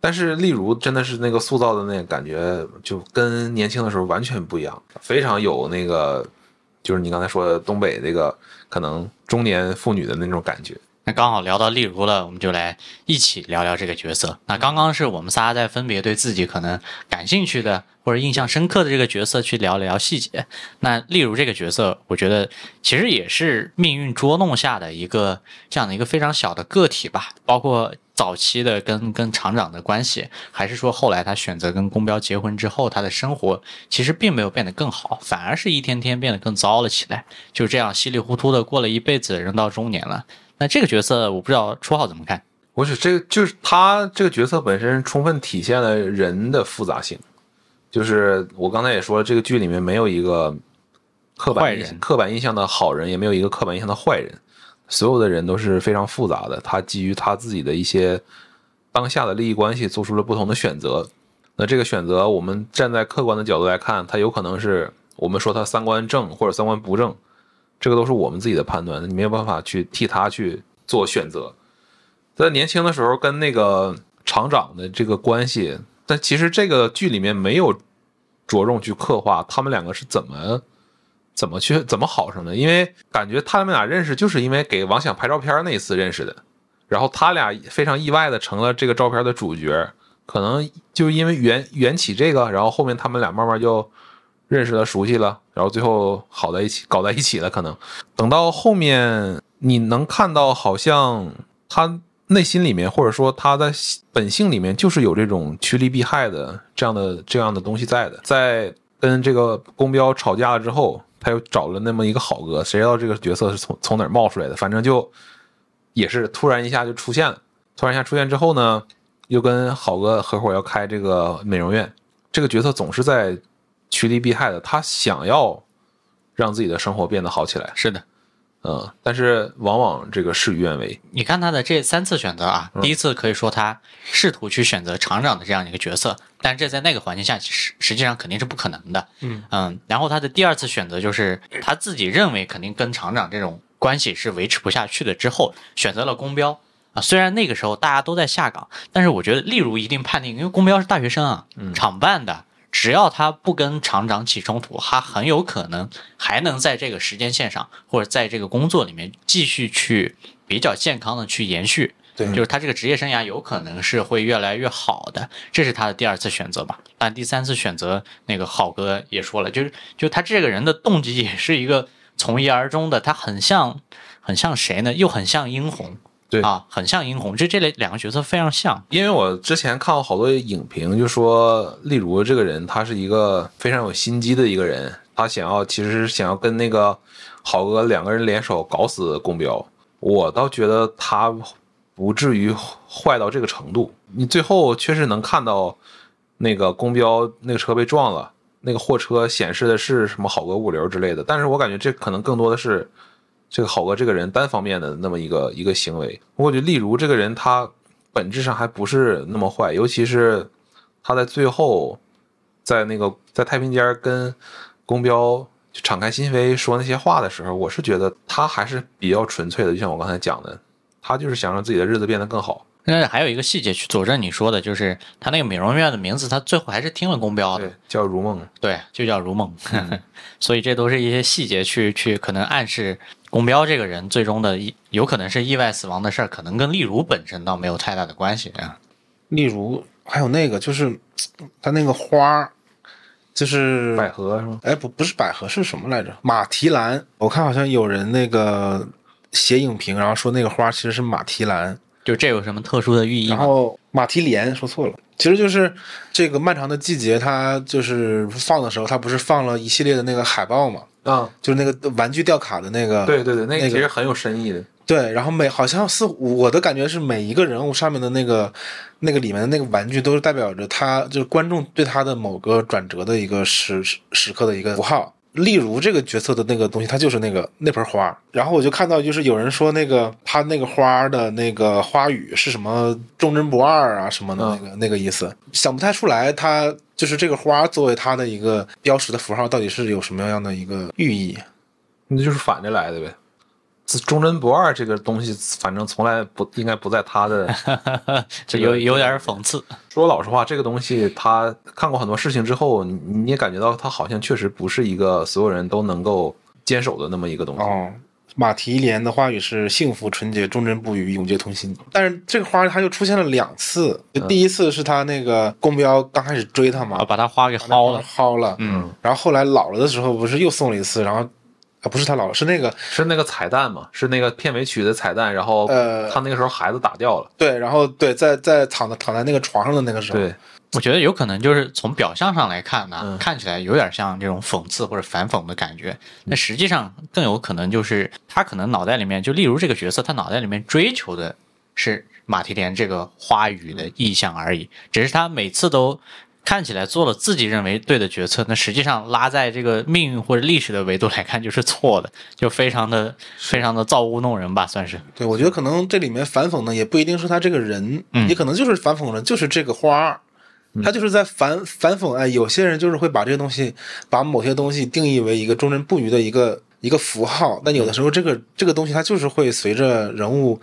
但是例如真的是那个塑造的那个感觉，就跟年轻的时候完全不一样，非常有那个就是你刚才说的东北那个可能中年妇女的那种感觉。那刚好聊到例如了，我们就来一起聊聊这个角色。那刚刚是我们仨在分别对自己可能感兴趣的或者印象深刻的这个角色去聊了聊细节。那例如这个角色，我觉得其实也是命运捉弄下的一个这样的一个非常小的个体吧，包括。早期的跟跟厂长的关系，还是说后来他选择跟公标结婚之后，他的生活其实并没有变得更好，反而是一天天变得更糟了起来。就这样稀里糊涂的过了一辈子，人到中年了。那这个角色我不知道初号怎么看？我觉得这个就是他这个角色本身充分体现了人的复杂性。就是我刚才也说了，这个剧里面没有一个刻板印象刻板印象的好人，也没有一个刻板印象的坏人，所有的人都是非常复杂的。他基于他自己的一些当下的利益关系，做出了不同的选择。那这个选择，我们站在客观的角度来看，他有可能是我们说他三观正或者三观不正，这个都是我们自己的判断，你没有办法去替他去做选择。在年轻的时候跟那个厂长的这个关系，但其实这个剧里面没有着重去刻画他们两个是怎么怎么去怎么好上的，因为感觉他们俩认识就是因为给王想拍照片那一次认识的，然后他俩非常意外的成了这个照片的主角，可能就因为缘缘起这个，然后后面他们俩慢慢就认识了、熟悉了，然后最后好在一起，搞在一起了。可能等到后面，你能看到，好像他内心里面，或者说他在本性里面，就是有这种趋利避害的这样的这样的东西在的。在跟这个宫标吵架了之后，他又找了那么一个好哥，谁知道这个角色是从从哪儿冒出来的？反正就也是突然一下就出现了。突然一下出现之后呢，又跟好哥合伙要开这个美容院。这个角色总是在趋利避害的，他想要让自己的生活变得好起来，是的，嗯，但是往往这个事与愿违。你看他的这三次选择啊，第一次可以说他试图去选择厂长的这样一个角色，但这在那个环境下实实际上肯定是不可能的。嗯嗯，然后他的第二次选择就是他自己认为肯定跟厂长这种关系是维持不下去的，之后选择了公标啊。虽然那个时候大家都在下岗，但是我觉得例如一定判定，因为公标是大学生啊，厂办的。只要他不跟厂长起冲突，他很有可能还能在这个时间线上，或者在这个工作里面继续去比较健康的去延续。对就是他这个职业生涯有可能是会越来越好的，这是他的第二次选择吧。但第三次选择，那个好哥也说了，就是就他这个人的动机也是一个从一而终的，他很像很像谁呢？又很像殷红，对啊，很像殷红，就这类两个角色非常像。因为我之前看过好多影评，就说例如这个人他是一个非常有心机的一个人，他想要其实是想要跟那个好哥两个人联手搞死宫彪。我倒觉得他不至于坏到这个程度。你最后确实能看到那个宫彪那个车被撞了，那个货车显示的是什么好哥物流之类的，但是我感觉这可能更多的是这个好哥这个人单方面的那么一个一个行为。我觉得例如这个人他本质上还不是那么坏，尤其是他在最后在那个在太平间跟公彪敞开心扉说那些话的时候，我是觉得他还是比较纯粹的，就像我刚才讲的，他就是想让自己的日子变得更好。但是还有一个细节去佐证你说的，就是他那个美容院的名字，他最后还是听了公标的，对，叫如梦。对，就叫如梦。所以这都是一些细节去去可能暗示公标这个人最终的意有可能是意外死亡的事儿，可能跟例如本身倒没有太大的关系啊。例如还有那个就是他那个花儿，就是百合是吗？哎不不是百合是什么来着？马蹄兰，我看好像有人那个写影评，然后说那个花其实是马蹄兰，就这有什么特殊的寓意？然后马蹄莲说错了，其实就是这个漫长的季节，它就是放的时候，它不是放了一系列的那个海报嘛，啊，就是那个玩具吊卡的那个，对对对，那那个个其实很有深意的。对，然后每好像似乎我的感觉是每一个人物上面的那个那个里面的那个玩具都是代表着他就是观众对他的某个转折的一个时时时刻的一个符号。例如这个角色的那个东西，它就是那个那盆花。然后我就看到就是有人说那个他那个花的那个花语是什么忠贞不二啊什么的那个、那个意思，想不太出来。他就是这个花作为他的一个标识的符号，到底是有什么样的一个寓意？那就是反着来的呗。这忠贞不二这个东西，反正从来不应该不在他的。这有有点讽刺。说老实话，这个东西他看过很多事情之后，你你也感觉到他好像确实不是一个所有人都能够坚守的那么一个东西。哦，马蹄莲的花语是幸福、纯洁、忠贞不渝、永结同心。但是这个花它就出现了两次，就第一次是他那个公标刚开始追他嘛啊，，把他花给薅了。薅了，嗯，然后后来老了的时候不是又送了一次，然后啊不是他老了，是那个是那个彩蛋嘛？是那个片尾曲的彩蛋，然后呃他那个时候孩子打掉了。对，然后对在在躺在躺在那个床上的那个时候，对，我觉得有可能就是从表象上来看呢，嗯看起来有点像这种讽刺或者反讽的感觉，那实际上更有可能就是他可能脑袋里面，就例如这个角色，他脑袋里面追求的是马蹄莲这个花语的意象而已，只是他每次都。看起来做了自己认为对的决策，那实际上拉在这个命运或者历史的维度来看就是错的，就非常的非常的造物弄人吧，算是。对，我觉得可能这里面反讽呢，也不一定是他这个人，嗯也可能就是反讽的，就是这个花儿，他就是在反反讽。哎，有些人就是会把这个东西，把某些东西定义为一个忠贞不渝的一个一个符号，但有的时候这个这个东西它就是会随着人物。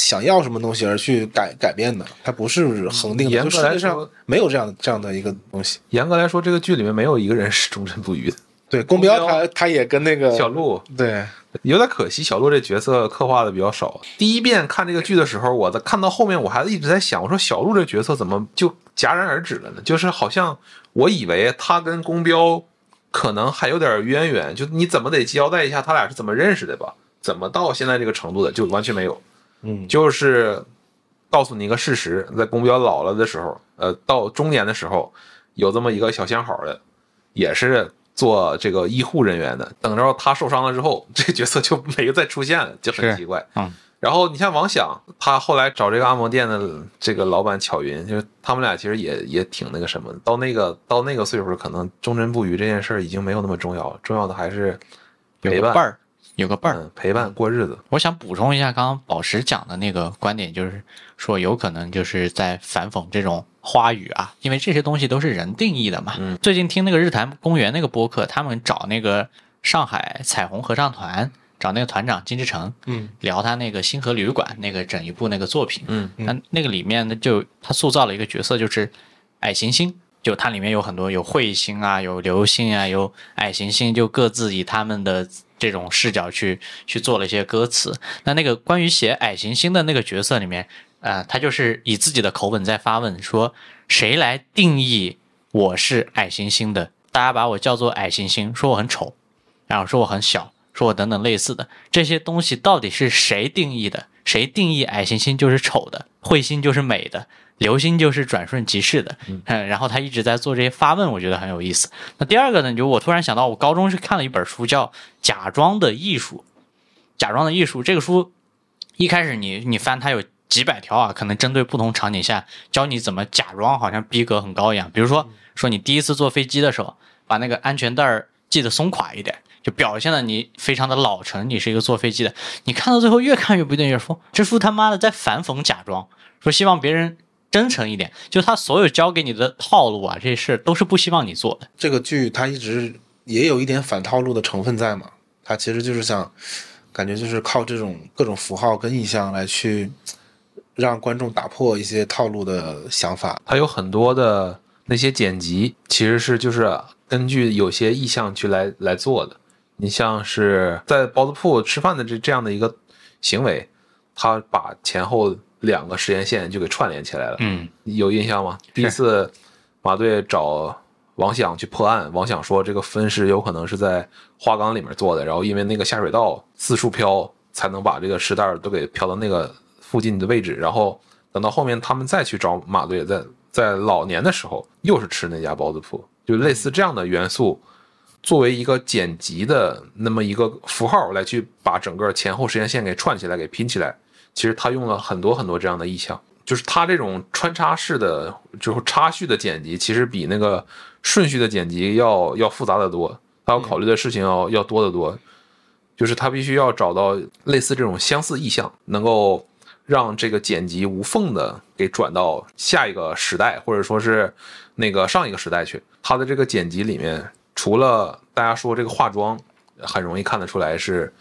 想要什么东西而去改改变的，它不是恒定的，严格来说没有这样的这样的一个东西。严格来说，这个剧里面没有一个人是忠贞不渝的。对，公彪他他也跟那个小鹿对有点可惜，小鹿这角色刻画的比较少。第一遍看这个剧的时候，我在看到后面，我还一直在想，我说小鹿这角色怎么就戛然而止了呢？就是好像我以为他跟宫彪可能还有点渊源，就你怎么得交代一下他俩是怎么认识的吧？怎么到现在这个程度的，就完全没有。嗯，就是告诉你一个事实，在宫彪老了的时候，呃，到中年的时候，有这么一个小相好的，也是做这个医护人员的。等着他受伤了之后，这个角色就没再出现了，就很奇怪。嗯，然后你像王想，他后来找这个按摩店的这个老板巧云，就是他们俩其实也也挺那个什么的。到那个到那个岁数，可能忠贞不渝这件事儿已经没有那么重要了，重要的还是陪伴有个伴儿。嗯，陪伴过日子。我想补充一下刚刚宝石讲的那个观点，就是说有可能就是在反讽这种花语啊，因为这些东西都是人定义的嘛。嗯最近听那个日坛公园那个播客，他们找那个上海彩虹合唱团，找那个团长金志成，嗯，聊他那个星河旅馆那个整一部那个作品。嗯那那个里面呢，就他塑造了一个角色，就是矮行星。就它里面有很多有彗星啊，有流星啊，有矮行星，就各自以他们的这种视角去去做了一些歌词。那那个关于写矮行星的那个角色里面，呃，他就是以自己的口吻在发问，说谁来定义我是矮行星的？大家把我叫做矮行星，说我很丑，然后说我很小，说我等等类似的这些东西，到底是谁定义的？谁定义矮行星就是丑的，彗星就是美的，流星就是转瞬即逝的？嗯，然后他一直在做这些发问，我觉得很有意思。那第二个呢，就我突然想到，我高中是看了一本书叫《假装的艺术》，假装的艺术这个书一开始你你翻它有几百条啊，可能针对不同场景下教你怎么假装好像逼格很高一样。比如说说你第一次坐飞机的时候，把那个安全带儿系得松垮一点，就表现的你非常的老成，你是一个坐飞机的。你看到最后越看越不对劲，说这书他妈的在反讽假装，说希望别人真诚一点，就他所有教给你的套路啊，这些事都是不希望你做的。这个剧它一直也有一点反套路的成分在嘛，它其实就是想，感觉就是靠这种各种符号跟意象来去让观众打破一些套路的想法。它有很多的那些剪辑，其实是就是根据有些意象去来来做的。你像是在包子铺吃饭的这这样的一个行为，他把前后两个时间线就给串联起来了。嗯有印象吗？第一次马队找王响去破案，王响说这个分尸有可能是在花岗里面做的，然后因为那个下水道四处飘，才能把这个尸袋都给飘到那个附近的位置。然后等到后面他们再去找马队，在在老年的时候又是吃那家包子铺，就类似这样的元素。作为一个剪辑的那么一个符号来去把整个前后时间线给串起来、给拼起来，其实他用了很多很多这样的意象。就是他这种穿插式的，就是插叙的剪辑，其实比那个顺序的剪辑要要复杂的多，他要考虑的事情要要多得多。就是他必须要找到类似这种相似意象，能够让这个剪辑无缝的给转到下一个时代，或者说是那个上一个时代去。他的这个剪辑里面，除了大家说这个化妆很容易看得出来是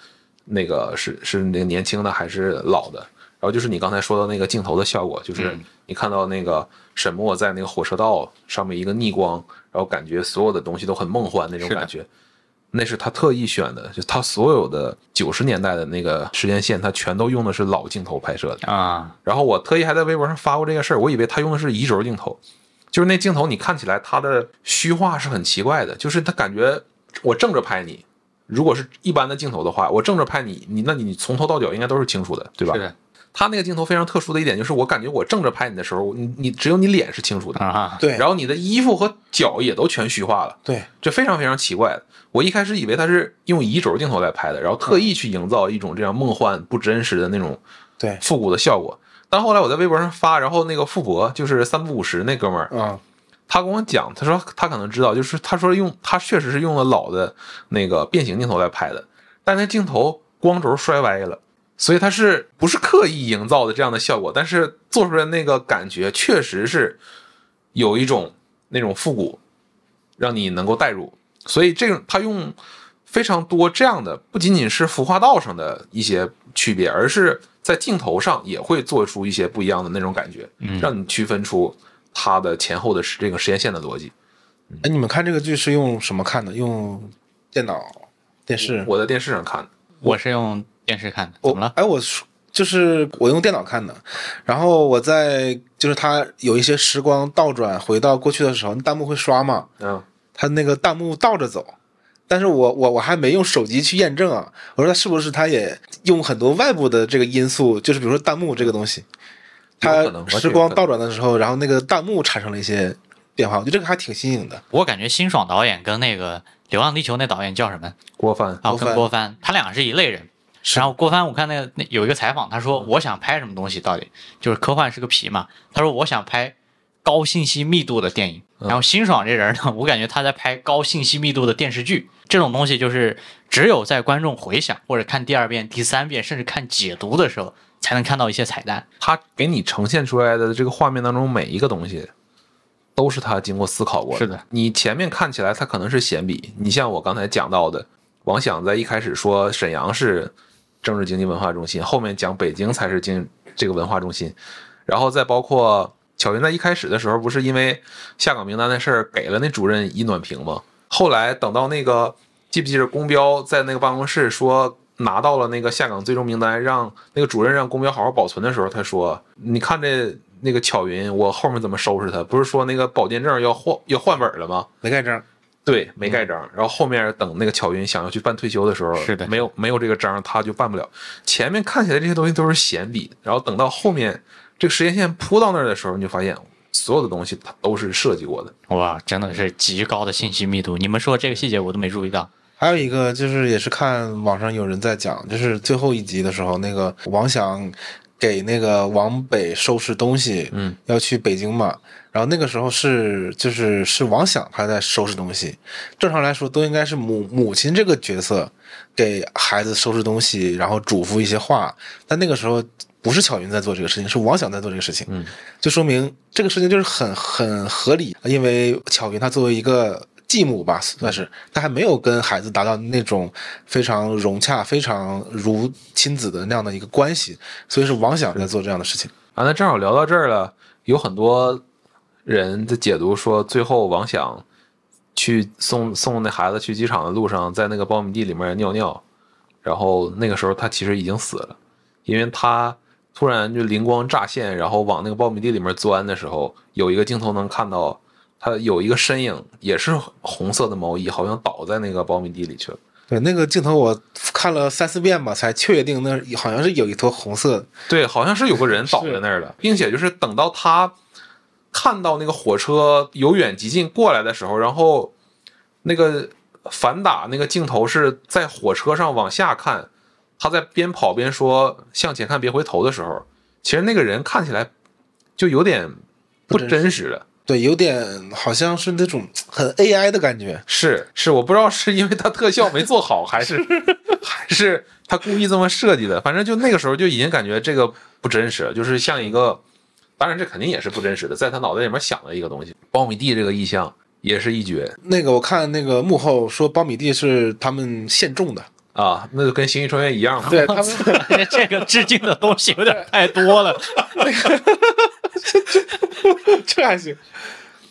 那个是是那个年轻的还是老的，然后就是你刚才说的那个镜头的效果，就是你看到那个沈墨在那个火车道上面一个逆光，然后感觉所有的东西都很梦幻那种感觉。那是他特意选的，就他所有的九十年代的那个时间线，他全都用的是老镜头拍摄的。啊，然后我特意还在微博上发过这个事儿，我以为他用的是移轴镜头，就是那镜头你看起来它的虚化是很奇怪的，就是他感觉我正着拍你，如果是一般的镜头的话，我正着拍你，你那你从头到脚应该都是清楚的，对吧？是的他那个镜头非常特殊的一点就是，我感觉我正着拍你的时候，你你只有你脸是清楚的，啊，对，然后你的衣服和脚也都全虚化了。对，这非常非常奇怪的。我一开始以为他是用移轴镜头来拍的，然后特意去营造一种这样梦幻不真实的那种对，复古的效果。但后来我在微博上发，然后那个富博就是三不五十那哥们儿，啊，他跟我讲，他说他可能知道，就是他说用他确实是用了老的那个变形镜头来拍的，但那镜头光轴摔歪了，所以他是不是刻意营造的这样的效果？但是做出来那个感觉确实是有一种那种复古，让你能够代入。所以这种他用非常多这样的，不仅仅是服化道上的一些区别，而是在镜头上也会做出一些不一样的那种感觉，让你区分出它的前后的时这个时间线的逻辑。哎，你们看这个剧是用什么看的？用电脑、电视？我在电视上看的，我是用电视看的，我怎么了？哎，我说就是我用电脑看的，然后我在就是它有一些时光倒转回到过去的时候，弹幕会刷嘛，嗯，它那个弹幕倒着走，但是我我我还没用手机去验证啊。我说他是不是他也用很多外部的这个因素，就是比如说弹幕这个东西，它有可能时光倒转的时候，然后那个弹幕产生了一些变化，我觉得这个还挺新颖的。我感觉辛爽导演跟那个《流浪地球》那导演叫什么？郭帆啊，跟郭帆，他俩是一类人。然后郭帆，我看那个那有一个采访，他说我想拍什么东西，到底就是科幻是个皮嘛。他说我想拍高信息密度的电影。然后辛爽这人呢，我感觉他在拍高信息密度的电视剧。这种东西就是只有在观众回想或者看第二遍、第三遍，甚至看解读的时候，才能看到一些彩蛋。他给你呈现出来的这个画面当中每一个东西，都是他经过思考过的。是的，你前面看起来他可能是闲笔，你像我刚才讲到的，王想在一开始说沈阳是政治经济文化中心，后面讲北京才是经这个文化中心，然后再包括巧云在一开始的时候不是因为下岗名单的事儿给了那主任一暖瓶吗？后来等到那个记不记得公标在那个办公室说拿到了那个下岗最终名单，让那个主任让公标好好保存的时候，他说：“你看这那个巧云，我后面怎么收拾他？不是说那个保健证要换 要换本了吗？没盖章，对，没盖章。然后后面等那个巧云想要去办退休的时候，是的没有没有这个章，他就办不了。前面看起来这些东西都是闲笔，然后等到后面这个时间线铺到那儿的时候，你就发现所有的东西它都是设计过的。哇，真的是极高的信息密度。你们说这个细节我都没注意到。还有一个就是也是看网上有人在讲，就是最后一集的时候，那个王想给那个往北收拾东西，嗯，要去北京嘛。然后那个时候是就是是王想他在收拾东西，正常来说都应该是母母亲这个角色给孩子收拾东西，然后嘱咐一些话。但那个时候不是巧云在做这个事情，是王想在做这个事情，嗯，就说明这个事情就是很很合理，因为巧云她作为一个。继母吧，算是她还没有跟孩子达到那种非常融洽、非常如亲子的那样的一个关系，所以是王想在做这样的事情。啊，那正好聊到这儿了，有很多人的解读说，最后王想去送送那孩子去机场的路上，在那个苞米地里面尿尿，然后那个时候他其实已经死了，因为他突然就灵光乍现，然后往那个苞米地里面钻的时候，有一个镜头能看到他有一个身影，也是红色的毛衣，好像倒在那个苞米地里去了。对那个镜头，我看了三四遍吧，才确定那好像是有一坨红色的。对，好像是有个人倒在那儿了，并且就是等到他看到那个火车由远及近过来的时候，然后那个反打那个镜头是在火车上往下看，他在边跑边说“向前看，别回头”的时候，其实那个人看起来就有点不真实了。对，有点好像是那种很 AI 的感觉。是是，我不知道是因为他特效没做好，还是 还是他故意这么设计的。反正就那个时候就已经感觉这个不真实了，就是像一个，当然这肯定也是不真实的，在他脑袋里面想的一个东西。苞米地这个意象也是一绝那个我看那个幕后说苞米地是他们现种的，啊，那就跟《星际穿越》一样嘛。对他们 这个致敬的东西有点太多了。这 这还行。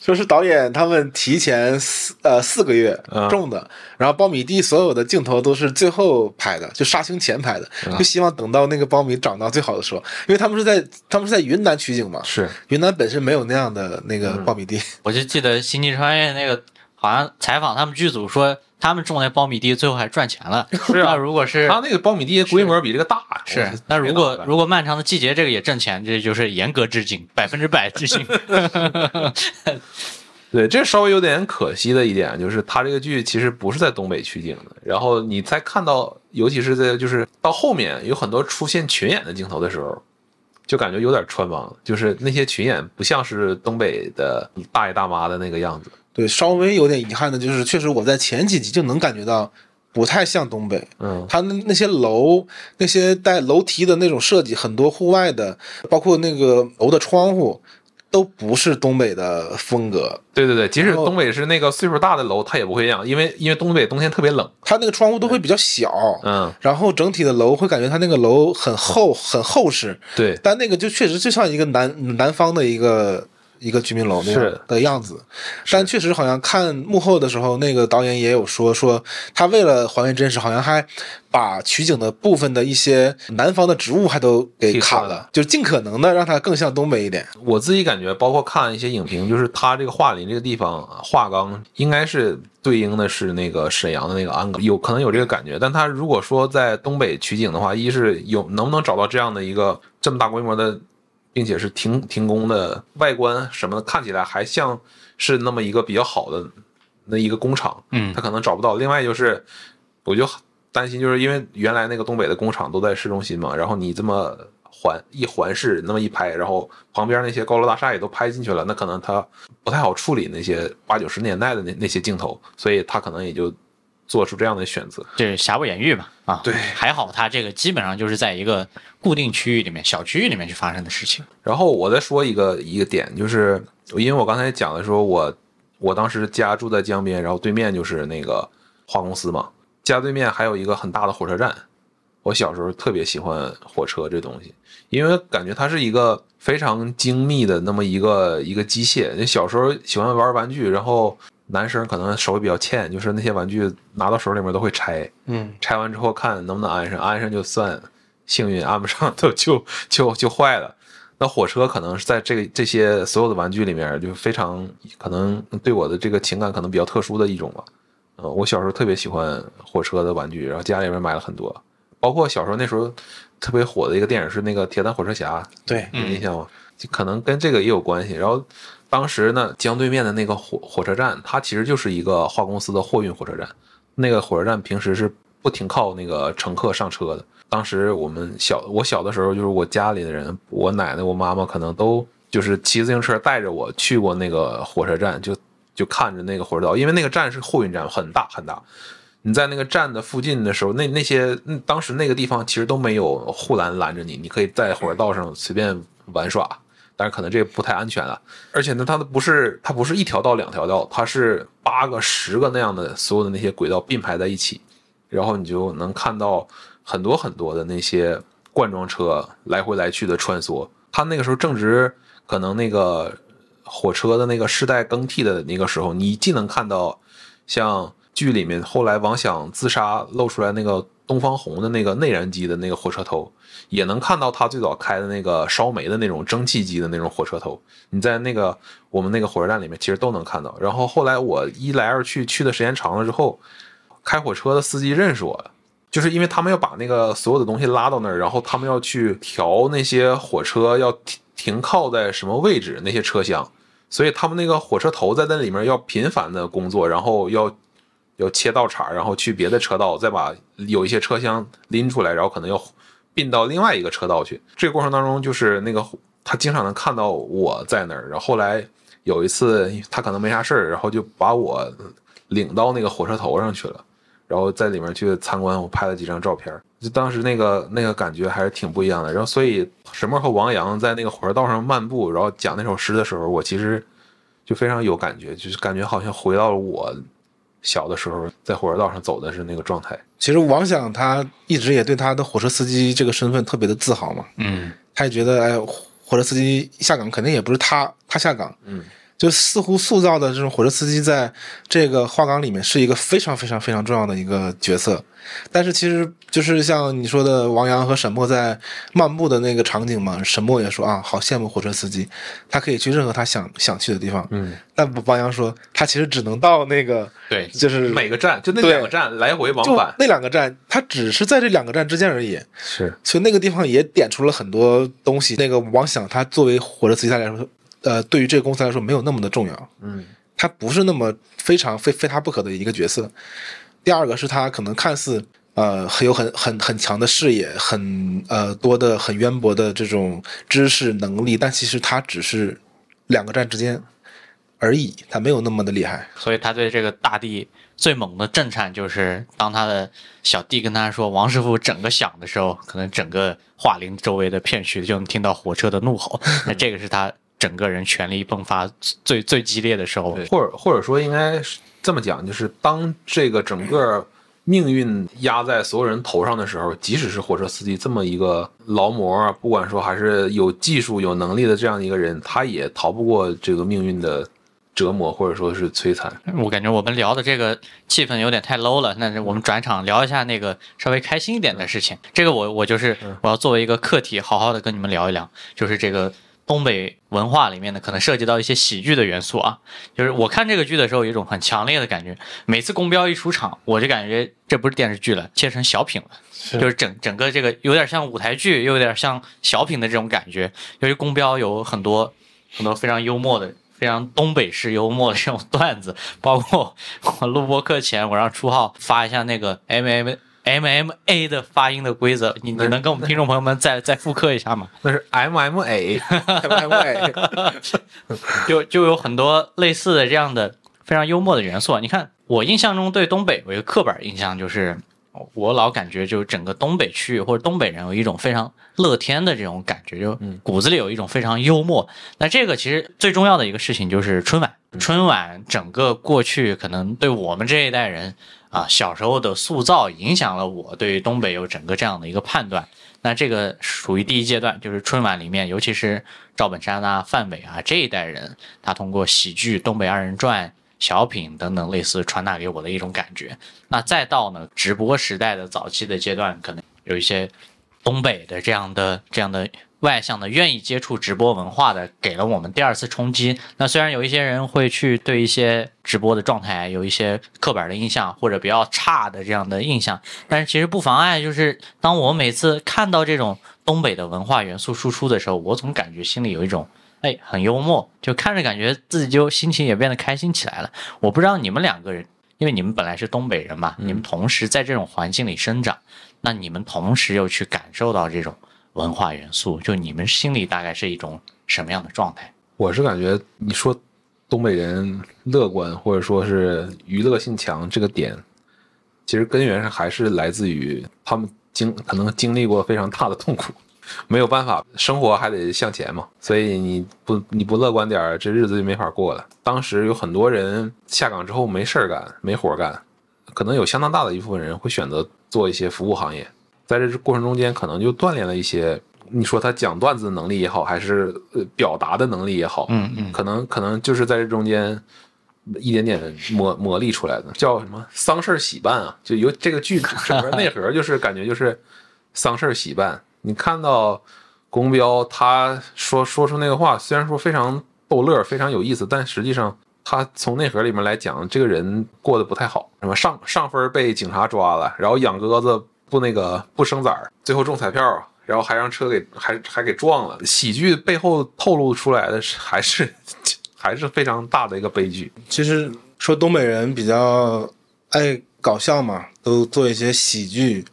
说是导演他们提前四呃四个月嗯。种的，然后苞米地所有的镜头都是最后拍的，就杀青前拍的，就希望等到那个苞米长到最好的时候，因为他们是在他们是在云南取景嘛，是。云南本身没有那样的那个苞米地，我就记得《星际穿越》那个，好像采访他们剧组说，他们种那苞米地最后还赚钱了。是啊那如果是他那个苞米地规模比这个大。是我，那如果如果漫长的季节这个也挣钱，这就是严格致敬，百分之百致敬。对，这稍微有点可惜的一点就是，他这个剧其实不是在东北取景的。然后你再看到，尤其是在就是到后面有很多出现群演的镜头的时候，就感觉有点穿帮，就是那些群演不像是东北的大爷大妈的那个样子。对，稍微有点遗憾的就是，确实我在前几集就能感觉到不太像东北，嗯，它那那些楼，那些带楼梯的那种设计，很多户外的，包括那个楼的窗户，都不是东北的风格。对对对，即使东北是那个岁数大的楼，它也不会这样，因为因为东北冬天特别冷。它那个窗户都会比较小，嗯，然后整体的楼会感觉它那个楼很厚很厚实，对，但那个就确实就像一个南南方的一个一个居民楼那样的样子。但确实好像看幕后的时候，那个导演也有说说他为了还原真实，好像还把取景的部分的一些南方的植物还都给砍了，就尽可能的让它更像东北一点。我自己感觉，包括看一些影评，就是他这个桦林这个地方，桦岗应该是对应的是那个沈阳的那个安岗，有可能有这个感觉。但他如果说在东北取景的话，一是有能不能找到这样的一个这么大规模的，并且是停停工的外观什么的，看起来还像是那么一个比较好的那一个工厂，嗯他可能找不到。另外就是，我就担心，就是因为原来那个东北的工厂都在市中心嘛，然后你这么环一环视那么一拍，然后旁边那些高楼大厦也都拍进去了，那可能他不太好处理那些八九十年代的那那些镜头，所以他可能也就做出这样的选择。就是瑕不掩瑜嘛，啊，对还好它这个基本上就是在一个固定区域里面、小区域里面去发生的事情。然后我再说一个一个点，就是因为我刚才讲的说，我我当时家住在江边，然后对面就是那个化公司嘛，家对面还有一个很大的火车站。我小时候特别喜欢火车这东西，因为感觉它是一个非常精密的那么一个一个机械。那小时候喜欢玩玩具，然后男生可能手也比较欠，就是那些玩具拿到手里面都会拆，嗯，拆完之后看能不能安上，安上就算幸运，安不上就就就就坏了。那火车可能是在这个这些所有的玩具里面，就非常可能对我的这个情感可能比较特殊的一种吧。呃，我小时候特别喜欢火车的玩具，然后家里面买了很多，包括小时候那时候特别火的一个电影是那个《铁胆火车侠》，对，有印象吗？就可能跟这个也有关系。然后当时呢，江对面的那个火火车站，它其实就是一个化公司的货运火车站。那个火车站平时是不停靠那个乘客上车的。当时我们小，我小的时候，就是我家里的人，我奶奶、我妈妈可能都就是骑自行车带着我去过那个火车站，就就看着那个火车道，因为那个站是货运站，很大很大。你在那个站的附近的时候，那那些当时那个地方其实都没有护栏拦着你，你可以在火车道上随便玩耍，但是可能这不太安全了。而且呢，它的不是它不是一条道两条道，它是八个十个那样的所有的那些轨道并排在一起，然后你就能看到很多很多的那些罐装车来回来去的穿梭。它那个时候正值可能那个火车的那个世代更替的那个时候，你既能看到像剧里面后来王响自杀露出来那个东方红的那个内燃机的那个火车头，也能看到他最早开的那个烧煤的那种蒸汽机的那种火车头。你在那个我们那个火车站里面其实都能看到。然后后来我一来二去去的时间长了之后，开火车的司机认识我了。就是因为他们要把那个所有的东西拉到那儿，然后他们要去调那些火车要停停靠在什么位置那些车厢，所以他们那个火车头在那里面要频繁的工作，然后要要切道岔，然后去别的车道，再把有一些车厢拎出来，然后可能要并到另外一个车道去。这个过程当中，就是那个他经常能看到我在那儿，然后后来有一次他可能没啥事儿，然后就把我领到那个火车头上去了。然后在里面去参观，我拍了几张照片，就当时那个那个感觉还是挺不一样的。然后，所以沈墨和王阳在那个火车道上漫步，然后讲那首诗的时候，我其实就非常有感觉，就是感觉好像回到了我小的时候在火车道上走的是那个状态。其实王想他一直也对他的火车司机这个身份特别的自豪嘛，嗯，他也觉得哎，火车司机下岗肯定也不是他他下岗，嗯，就似乎塑造的这种火车司机在这个画岗里面是一个非常非常非常重要的一个角色，但是其实就是像你说的，王阳和沈墨在漫步的那个场景嘛，沈墨也说啊，好羡慕火车司机，他可以去任何他想想去的地方，嗯，但王阳说他其实只能到那个对，就是每个站就那两个站来回往返，那两个站，他只是在这两个站之间而已，是所以那个地方也点出了很多东西。那个王想他作为火车司机他来说，呃，对于这个公司来说没有那么的重要，嗯他不是那么非常非非他不可的一个角色。第二个是他可能看似呃很有很很很强的视野，很呃多的很渊博的这种知识能力，但其实他只是两个站之间而已，他没有那么的厉害。所以他对这个大地最猛的震颤，就是当他的小弟跟他说“王师傅整个响”的时候，可能整个桦林周围的片区就能听到火车的怒吼。那这个是他整个人全力迸发最最激烈的时候。或者或者说应该是这么讲，就是当这个整个命运压在所有人头上的时候，即使是火车司机这么一个劳模啊，不管说还是有技术、有能力的这样一个人，他也逃不过这个命运的折磨或者说是摧残。我感觉我们聊的这个气氛有点太 low 了，那我们转场聊一下那个稍微开心一点的事情。这个我我就是我要作为一个课题，好好的跟你们聊一聊，就是这个东北文化里面的可能涉及到一些喜剧的元素啊。就是我看这个剧的时候，有一种很强烈的感觉，每次公标一出场，我就感觉这不是电视剧了，切成小品了。就是整整个这个有点像舞台剧，又有点像小品的这种感觉。由于公标有很多很多非常幽默的。非常东北式幽默的这种段子，包括我录播课前，我让初浩发一下那个 M M M M A 的发音的规则，你你能跟我们听众朋友们再 再复刻一下吗？那是 M M A，就就有很多类似的这样的非常幽默的元素。你看，我印象中对东北有一个刻板印象，就是我老感觉就是整个东北区域或者东北人有一种非常乐天的这种感觉，就骨子里有一种非常幽默。那这个其实最重要的一个事情就是春晚，春晚整个过去可能对我们这一代人啊小时候的塑造，影响了我对东北有整个这样的一个判断。那这个属于第一阶段，就是春晚里面，尤其是赵本山啊、范伟啊这一代人，他通过喜剧、东北二人转。小品等等类似传达给我的一种感觉。那再到呢直播时代的早期的阶段，可能有一些东北的这样的这样的外向的愿意接触直播文化的，给了我们第二次冲击。那虽然有一些人会去对一些直播的状态有一些刻板的印象或者比较差的这样的印象，但是其实不妨碍，就是当我每次看到这种东北的文化元素输出的时候，我总感觉心里有一种。哎，很幽默，就看着感觉自己就心情也变得开心起来了。我不知道你们两个人，因为你们本来是东北人嘛，你们同时在这种环境里生长，那你们同时又去感受到这种文化元素，就你们心里大概是一种什么样的状态？我是感觉你说东北人乐观或者说是娱乐性强这个点，其实根源上还是来自于他们经可能经历过非常大的痛苦。没有办法，生活还得向前嘛，所以你不你不乐观点儿，这日子就没法过了。当时有很多人下岗之后没事儿干，没活干，可能有相当大的一部分人会选择做一些服务行业，在这过程中间可能就锻炼了一些，你说他讲段子的能力也好，还是呃表达的能力也好，嗯嗯，可能可能就是在这中间一点点磨磨砺出来的，叫什么丧事喜办啊？就有这个剧整个内核就是感觉就是丧事喜办。你看到宫彪他说说出那个话，虽然说非常逗乐，非常有意思，但实际上他从内核里面来讲，这个人过得不太好。什么上上分被警察抓了，然后养鸽子不那个不生崽儿，最后中彩票，然后还让车给还还给撞了。喜剧背后透露出来的是还是还是非常大的一个悲剧。其实说东北人比较爱搞笑嘛，都做一些喜剧。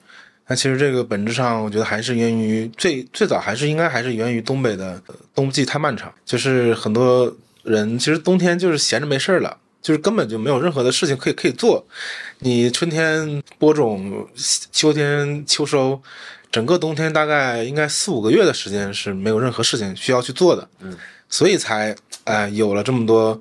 那其实这个本质上，我觉得还是源于最最早还是应该还是源于东北的冬季太漫长，就是很多人其实冬天就是闲着没事儿了，就是根本就没有任何的事情可以可以做。你春天播种，秋天秋收，整个冬天大概应该四五个月的时间是没有任何事情需要去做的，嗯，所以才哎有了这么多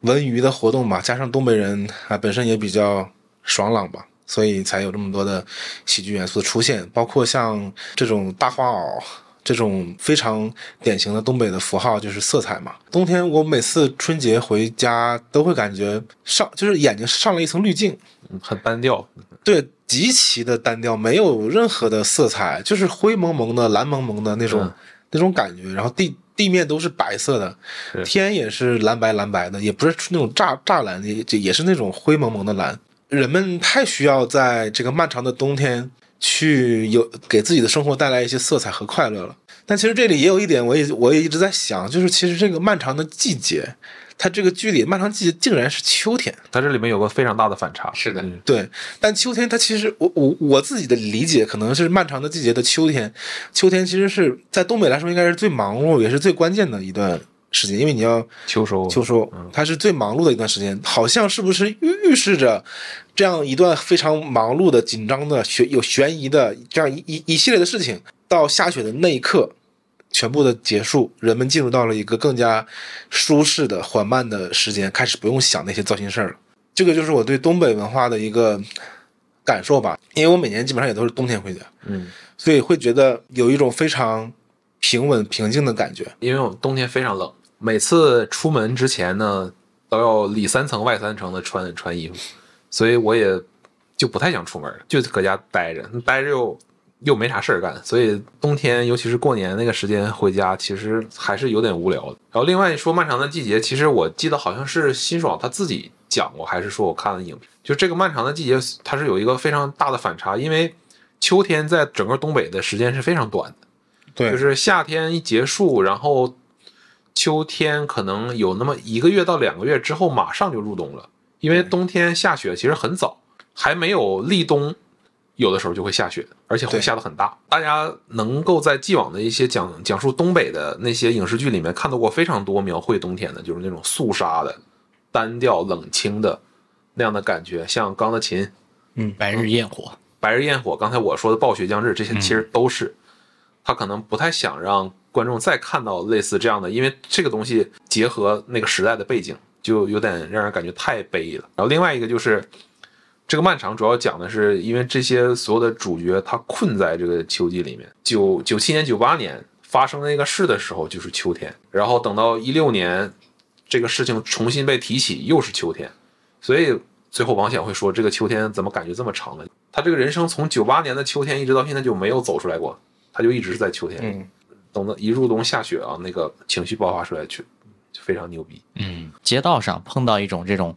文娱的活动吧，加上东北人啊本身也比较爽朗吧。所以才有这么多的喜剧元素的出现，包括像这种大花袄，这种非常典型的东北的符号，就是色彩嘛。冬天我每次春节回家都会感觉上，就是眼睛上了一层滤镜，很单调，对，极其的单调，没有任何的色彩，就是灰蒙蒙的、蓝蒙蒙的那种那种感觉。然后地地面都是白色的，天也是蓝白蓝白的，也不是那种湛湛蓝，也也是那种灰蒙蒙的蓝。人们太需要在这个漫长的冬天去有给自己的生活带来一些色彩和快乐了。但其实这里也有一点，我也我也一直在想，就是其实这个漫长的季节，它这个剧里漫长季节竟然是秋天。它这里面有个非常大的反差。是的，对。但秋天它其实我我我自己的理解可能是漫长的季节的秋天，秋天其实是在东北来说应该是最忙碌也是最关键的一段。时间，因为你要秋收，秋收，它是最忙碌的一段时间，好像是不是预示着这样一段非常忙碌的、紧张的、悬有悬疑的这样一一一系列的事情，到下雪的那一刻，全部的结束，人们进入到了一个更加舒适的、缓慢的时间，开始不用想那些糟心事儿了。这个就是我对东北文化的一个感受吧，因为我每年基本上也都是冬天回家，嗯，所以会觉得有一种非常平稳平静的感觉。因为我们冬天非常冷，每次出门之前呢，都要里三层外三层的穿穿衣服，所以我也就不太想出门，就搁家待着，待着又又没啥事儿干，所以冬天尤其是过年那个时间回家，其实还是有点无聊的。然后另外说漫长的季节，其实我记得好像是辛爽他自己讲过，还是说我看了影评，就这个漫长的季节，它是有一个非常大的反差，因为秋天在整个东北的时间是非常短的。对，就是夏天一结束，然后秋天可能有那么一个月到两个月之后，马上就入冬了。因为冬天下雪其实很早，还没有立冬，有的时候就会下雪，而且会下的很大。大家能够在既往的一些讲讲述东北的那些影视剧里面看到过非常多描绘冬天的，就是那种肃杀的、单调冷清的那样的感觉，像《钢的琴》嗯白日焰火，白日焰火，刚才我说的暴雪将至，这些其实都是、他可能不太想让观众再看到类似这样的，因为这个东西结合那个时代的背景，就有点让人感觉太悲了。然后另外一个就是这个漫长主要讲的是，因为这些所有的主角他困在这个秋季里面，九九七年、九八年发生那个事的时候就是秋天，然后等到一六年这个事情重新被提起，又是秋天，所以最后王显会说这个秋天怎么感觉这么长呢？他这个人生从九八年的秋天一直到现在就没有走出来过，他就一直是在秋天。嗯，等到一入冬下雪啊，那个情绪爆发出来，就就非常牛逼。嗯，街道上碰到一种这种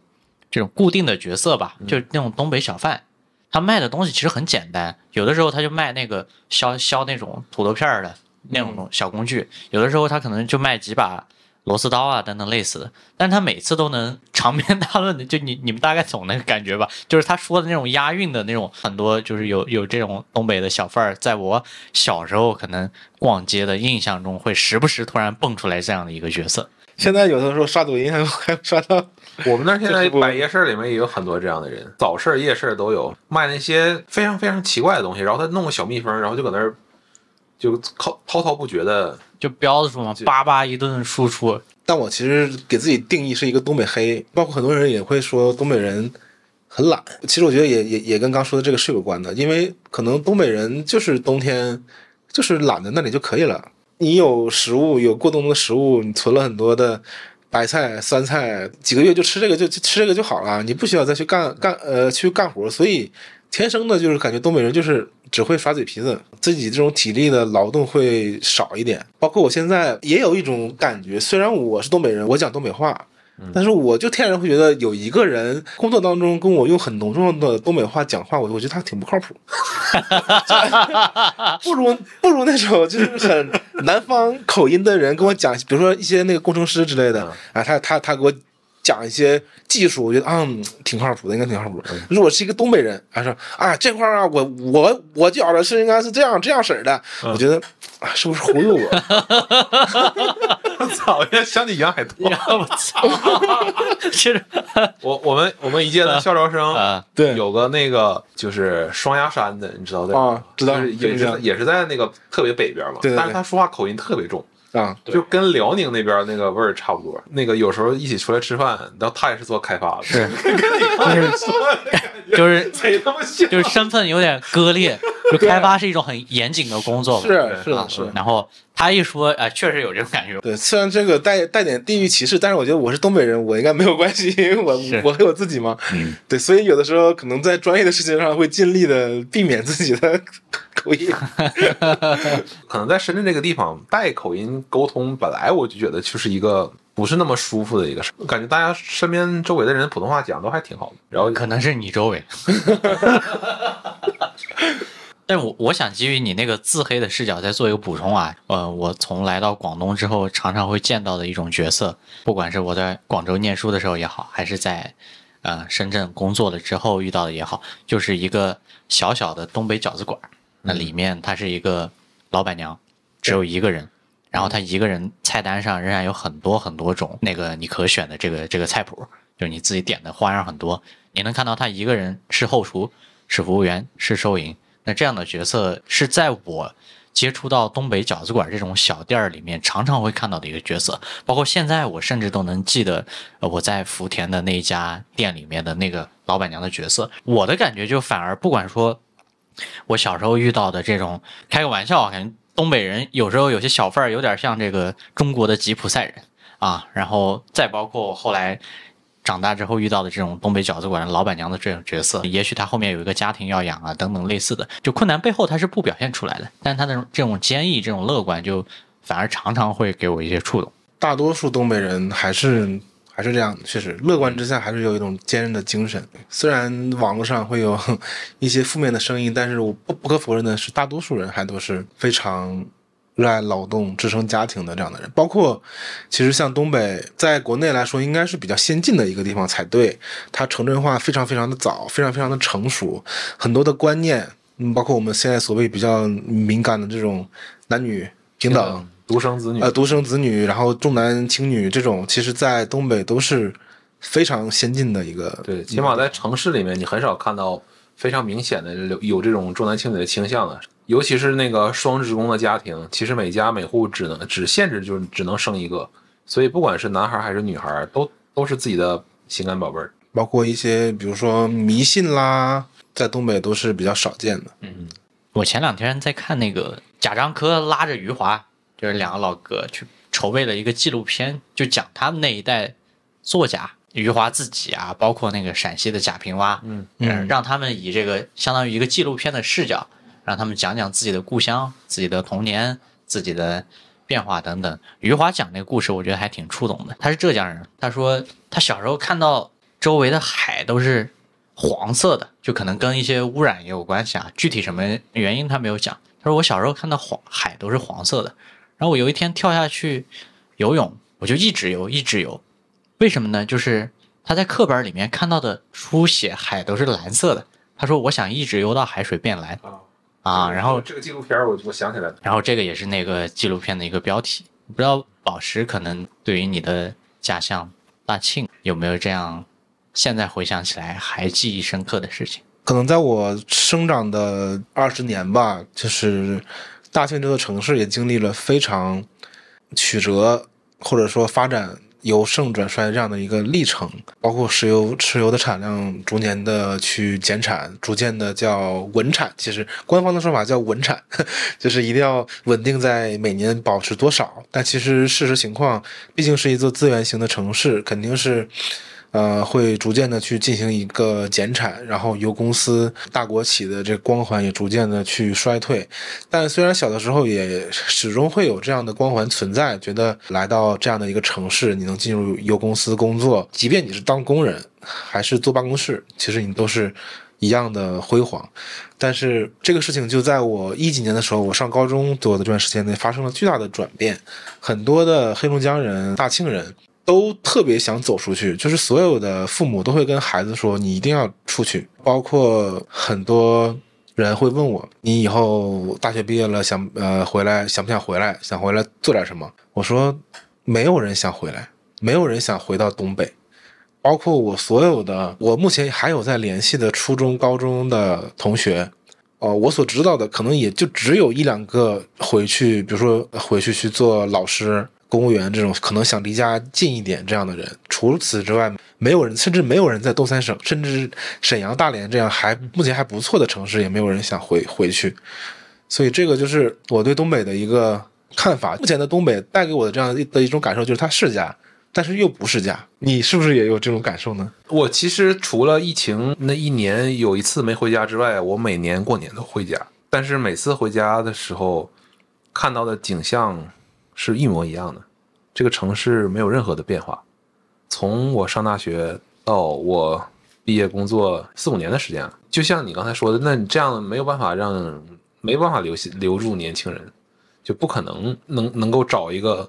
这种固定的角色吧，就是那种东北小贩，他卖的东西其实很简单，有的时候他就卖那个削削那种土豆片儿的那种小工具，有的时候他可能就卖几把螺丝刀啊等等类似的，但他每次都能长篇大论的，就你你们大概懂那个感觉吧，就是他说的那种押韵的那种，很多就是有有这种东北的小贩儿，在我小时候可能逛街的印象中，会时不时突然蹦出来这样的一个角色。现在有的时候刷抖音还还刷到，我们那儿现在这是不百夜市里面也有很多这样的人，早市、夜市都有卖那些非常非常奇怪的东西，然后他弄个小蜜蜂，然后就搁那儿就滔滔滔不绝的。就彪子说嘛，叭叭一顿输出，但我其实给自己定义是一个东北黑，包括很多人也会说东北人很懒。其实我觉得也也也跟刚说的这个是有关的，因为可能东北人就是冬天就是懒在那里就可以了。你有食物，有过冬的食物，你存了很多的白菜、酸菜，几个月就吃这个就就吃这个就好了，你不需要再去干干呃去干活，所以天生的就是感觉东北人就是只会耍嘴皮子，自己这种体力的劳动会少一点。包括我现在也有一种感觉，虽然我是东北人，我讲东北话。但是我就天然会觉得有一个人工作当中跟我用很浓重的东北话讲话，我我觉得他挺不靠谱，不如不如那种就是很南方口音的人跟我讲，比如说一些那个工程师之类的啊，他他他给我讲一些技术，我觉得啊、嗯挺靠谱的，应该挺靠谱的。如果是一个东北人，他说啊这块儿啊，我我我觉着是应该是这样这样式儿的，我觉得啊是不是忽悠我？我操！现在想起杨海涛。我操！其实我我们我们一届的校招生啊对有个那个就是双鸭山的，你知道的啊知道就是也是也是在那个特别北边嘛，对对对但是他说话口音特别重。啊，就跟辽宁那边那个味儿差不多。那个有时候一起出来吃饭，然后他也是做开发的，是跟你就是 贼他妈。就是身份有点割裂，就开发是一种很严谨的工作嘛，是是啊是。然后他一说，啊，确实有这种感觉。对，虽然这个带带点地域歧视，但是我觉得我是东北人，我应该没有关系，因为我是我还有自己嘛。嗯，对，所以有的时候可能在专业的事情上会尽力的避免自己的 口音。可能在深圳这个地方带口音沟通，本来我就觉得就是一个不是那么舒服的一个事儿。感觉大家身边周围的人普通话讲都还挺好的，然后可能是你周围。但我我想基于你那个自黑的视角再做一个补充啊，呃，我从来到广东之后，常常会见到的一种角色，不管是我在广州念书的时候也好，还是在呃深圳工作了之后遇到的也好，就是一个小小的东北饺子馆，那里面它是一个老板娘，只有一个人，然后她一个人菜单上仍然有很多很多种那个你可选的这个这个菜谱，就是你自己点的花样很多，你能看到她一个人是后厨，是服务员，是收银。那这样的角色是在我接触到东北饺子馆这种小店儿里面常常会看到的一个角色。包括现在，我甚至都能记得，我在福田的那一家店里面的那个老板娘的角色。我的感觉就反而不管说，我小时候遇到的这种，开个玩笑，感觉东北人有时候有些小贩儿有点像这个中国的吉普赛人啊，然后再包括后来。长大之后遇到的这种东北饺子馆老板娘的这种角色，也许她后面有一个家庭要养啊，等等类似的，就困难背后她是不表现出来的，但她的这种坚毅、这种乐观，就反而常常会给我一些触动。大多数东北人还是还是这样，确实乐观之下还是有一种坚韧的精神。虽然网络上会有 一些负面的声音，但是我不不可否认的是，大多数人还都是非常。热爱劳动、支撑家庭的这样的人，包括其实像东北，在国内来说应该是比较先进的一个地方才对。它城镇化非常非常的早，非常非常的成熟，很多的观念，嗯，包括我们现在所谓比较敏感的这种男女平等、独生子女，呃，独生子女，然后重男轻女这种，其实在东北都是非常先进的一个。对，起码在城市里面，你很少看到非常明显的有有这种重男轻女的倾向的。尤其是那个双职工的家庭，其实每家每户只能只限制就是只能生一个，所以不管是男孩还是女孩，都都是自己的心肝宝贝儿。包括一些比如说迷信啦，在东北都是比较少见的。嗯，我前两天在看那个贾樟柯拉着余华，就是两个老哥去筹备了一个纪录片，就讲他们那一代作家余华自己啊，包括那个陕西的贾平凹，嗯嗯，让他们以这个相当于一个纪录片的视角。让他们讲讲自己的故乡、自己的童年、自己的变化等等。余华讲那个故事，我觉得还挺触动的。他是浙江人，他说他小时候看到周围的海都是黄色的，就可能跟一些污染也有关系啊。具体什么原因他没有讲。他说我小时候看到黄海都是黄色的，然后我有一天跳下去游泳，我就一直游一直游。为什么呢？就是他在课本里面看到的书写海都是蓝色的。他说我想一直游到海水变蓝。啊，然后这个纪录片我我想起来了，然后这个也是那个纪录片的一个标题。不知道宝石可能对于你的家乡大庆有没有这样，现在回想起来还记忆深刻的事情？可能在我生长的二十年吧，就是大庆这座城市也经历了非常曲折，或者说发展。由盛转衰这样的一个历程，包括石油石油的产量逐年的去减产，逐渐的叫稳产。其实官方的说法叫稳产，就是一定要稳定在每年保持多少。但其实事实情况，毕竟是一座资源型的城市，肯定是。呃，会逐渐的去进行一个减产，然后由公司大国企的这光环也逐渐的去衰退。但虽然小的时候也始终会有这样的光环存在，觉得来到这样的一个城市，你能进入油公司工作，即便你是当工人还是坐办公室，其实你都是一样的辉煌。但是这个事情就在我一几年的时候，我上高中左右的这段时间内发生了巨大的转变，很多的黑龙江人、大庆人。都特别想走出去，就是所有的父母都会跟孩子说：“你一定要出去。”包括很多人会问我：“你以后大学毕业了，想呃回来，想不想回来？想回来做点什么？”我说：“没有人想回来，没有人想回到东北。包括我所有的，我目前还有在联系的初中、高中的同学，哦，我所知道的可能也就只有一两个回去，比如说回去去做老师。”公务员这种可能想离家近一点这样的人，除此之外，没有人，甚至没有人在东三省，甚至沈阳、大连这样还目前还不错的城市，也没有人想回 回去。所以，这个就是我对东北的一个看法。目前的东北带给我的这样的一种感受，就是它是家，但是又不是家。你是不是也有这种感受呢？我其实除了疫情那一年有一次没回家之外，我每年过年都回家。但是每次回家的时候，看到的景象。是一模一样的，这个城市没有任何的变化。从我上大学到我毕业工作四五年的时间，就像你刚才说的，那你这样没有办法让没办法留留住年轻人，就不可能能能够找一个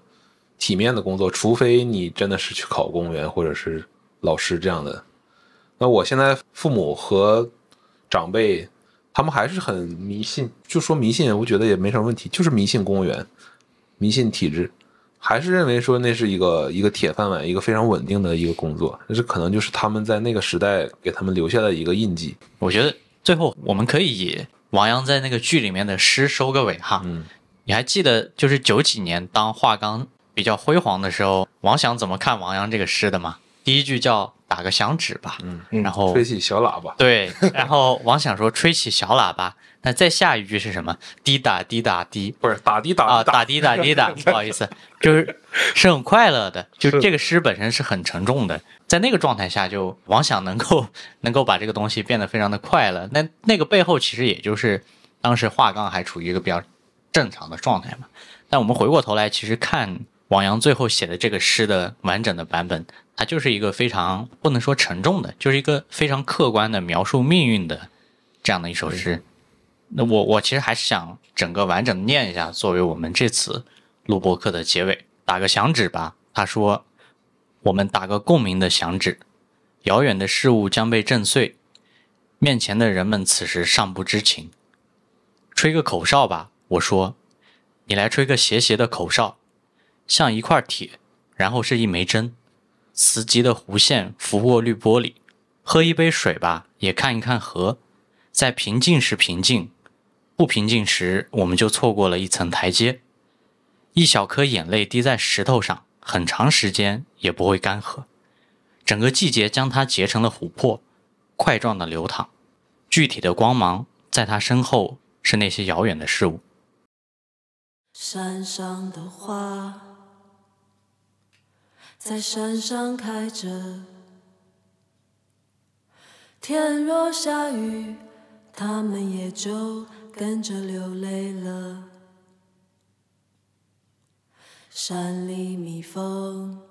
体面的工作，除非你真的是去考公务员或者是老师这样的。那我现在父母和长辈他们还是很迷信，就说迷信，我觉得也没什么问题，就是迷信公务员。迷信体制，还是认为说那是一个一个铁饭碗，一个非常稳定的一个工作，那是可能就是他们在那个时代给他们留下的一个印记。我觉得最后我们可以以王阳在那个剧里面的诗收个尾哈，嗯，你还记得就是九几年当华钢比较辉煌的时候，王响怎么看王阳这个诗的吗？第一句叫打个响指吧，嗯，然后吹起小喇叭，对，然后王想说吹起小喇叭，那再下一句是什么？滴答滴答滴不是打滴打啊，的打滴打滴答，不好意思，就是是很快乐的，就这个诗本身是很沉重的，在那个状态下，就王响能够 能够把这个东西变得非常的快乐，那那个背后其实也就是当时华冈还处于一个比较正常的状态嘛。但我们回过头来，其实看王阳最后写的这个诗的完整的版本，它就是一个非常不能说沉重的，就是一个非常客观的描述命运的这样的一首诗。那我我其实还是想整个完整念一下，作为我们这次录播课的结尾，打个响指吧。他说：“我们打个共鸣的响指，遥远的事物将被震碎，面前的人们此时尚不知情。吹个口哨吧，我说，你来吹个斜斜的口哨，像一块铁，然后是一枚针，磁极的弧线拂过绿玻璃。喝一杯水吧，也看一看河，在平静时平静。”不平静时，我们就错过了一层台阶。一小颗眼泪滴在石头上，很长时间也不会干涸。整个季节将它结成了琥珀，块状的流淌。具体的光芒在它身后是那些遥远的事物。山上的花在山上开着，天若下雨，它们也就。跟着流泪了。山里蜜蜂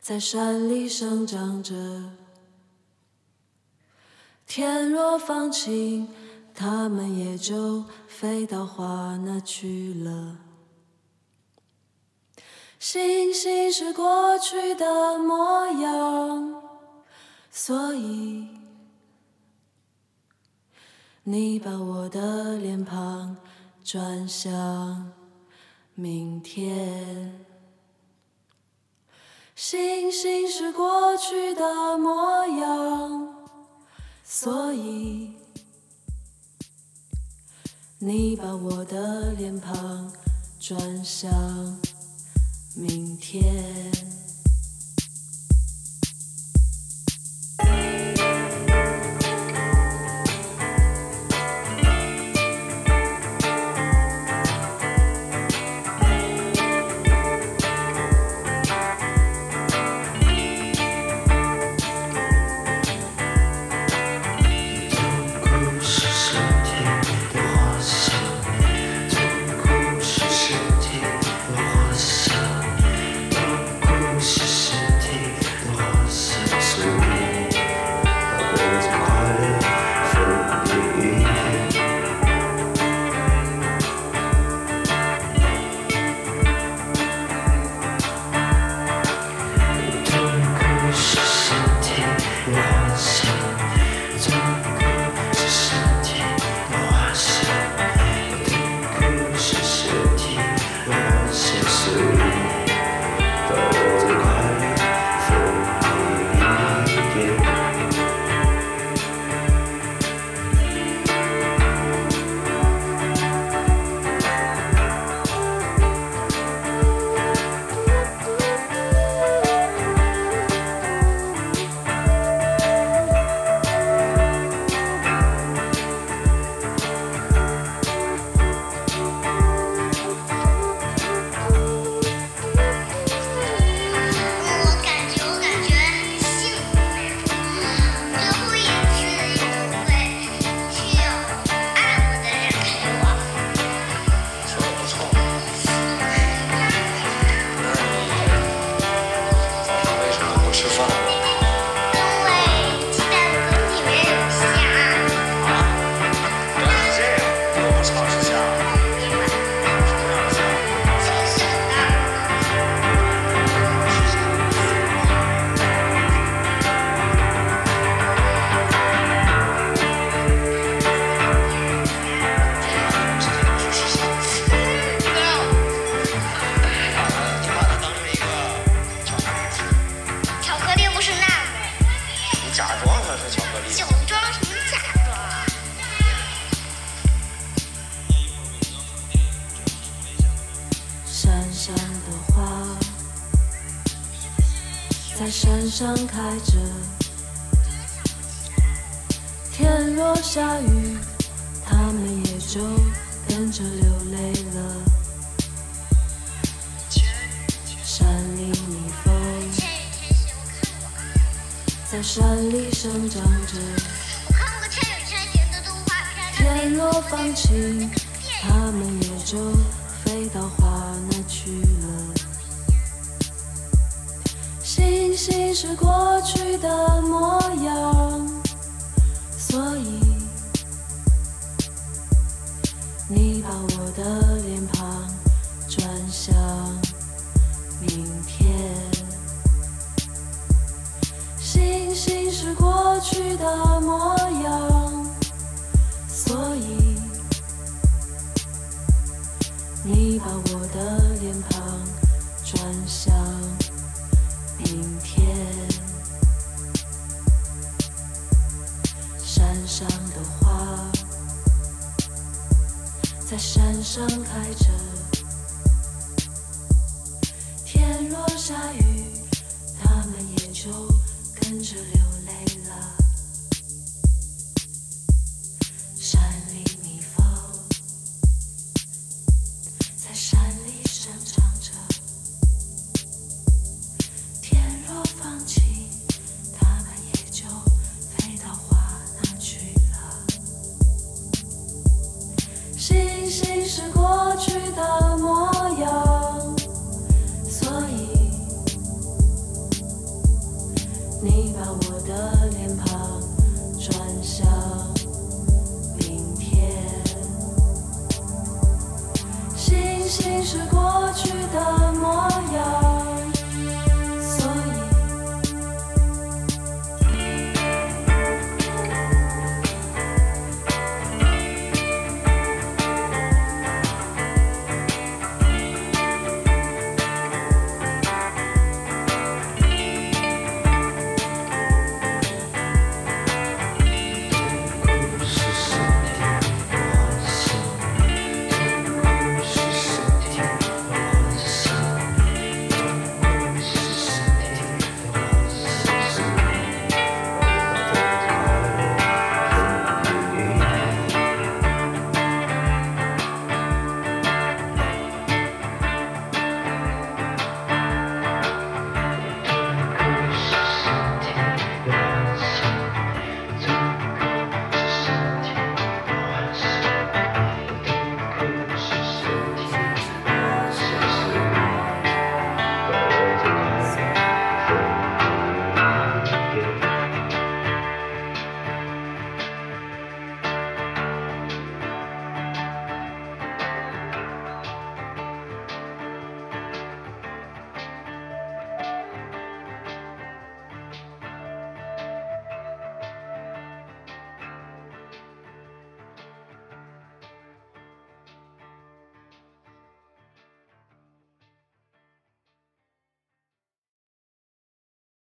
在山里生长着，天若放晴，它们也就飞到花那去了。星星是过去的模样，所以。你把我的脸庞转向明天，星星是过去的模样，所以你把我的脸庞转向明天。山上的花在山上开着。天若下雨它们也就跟着流。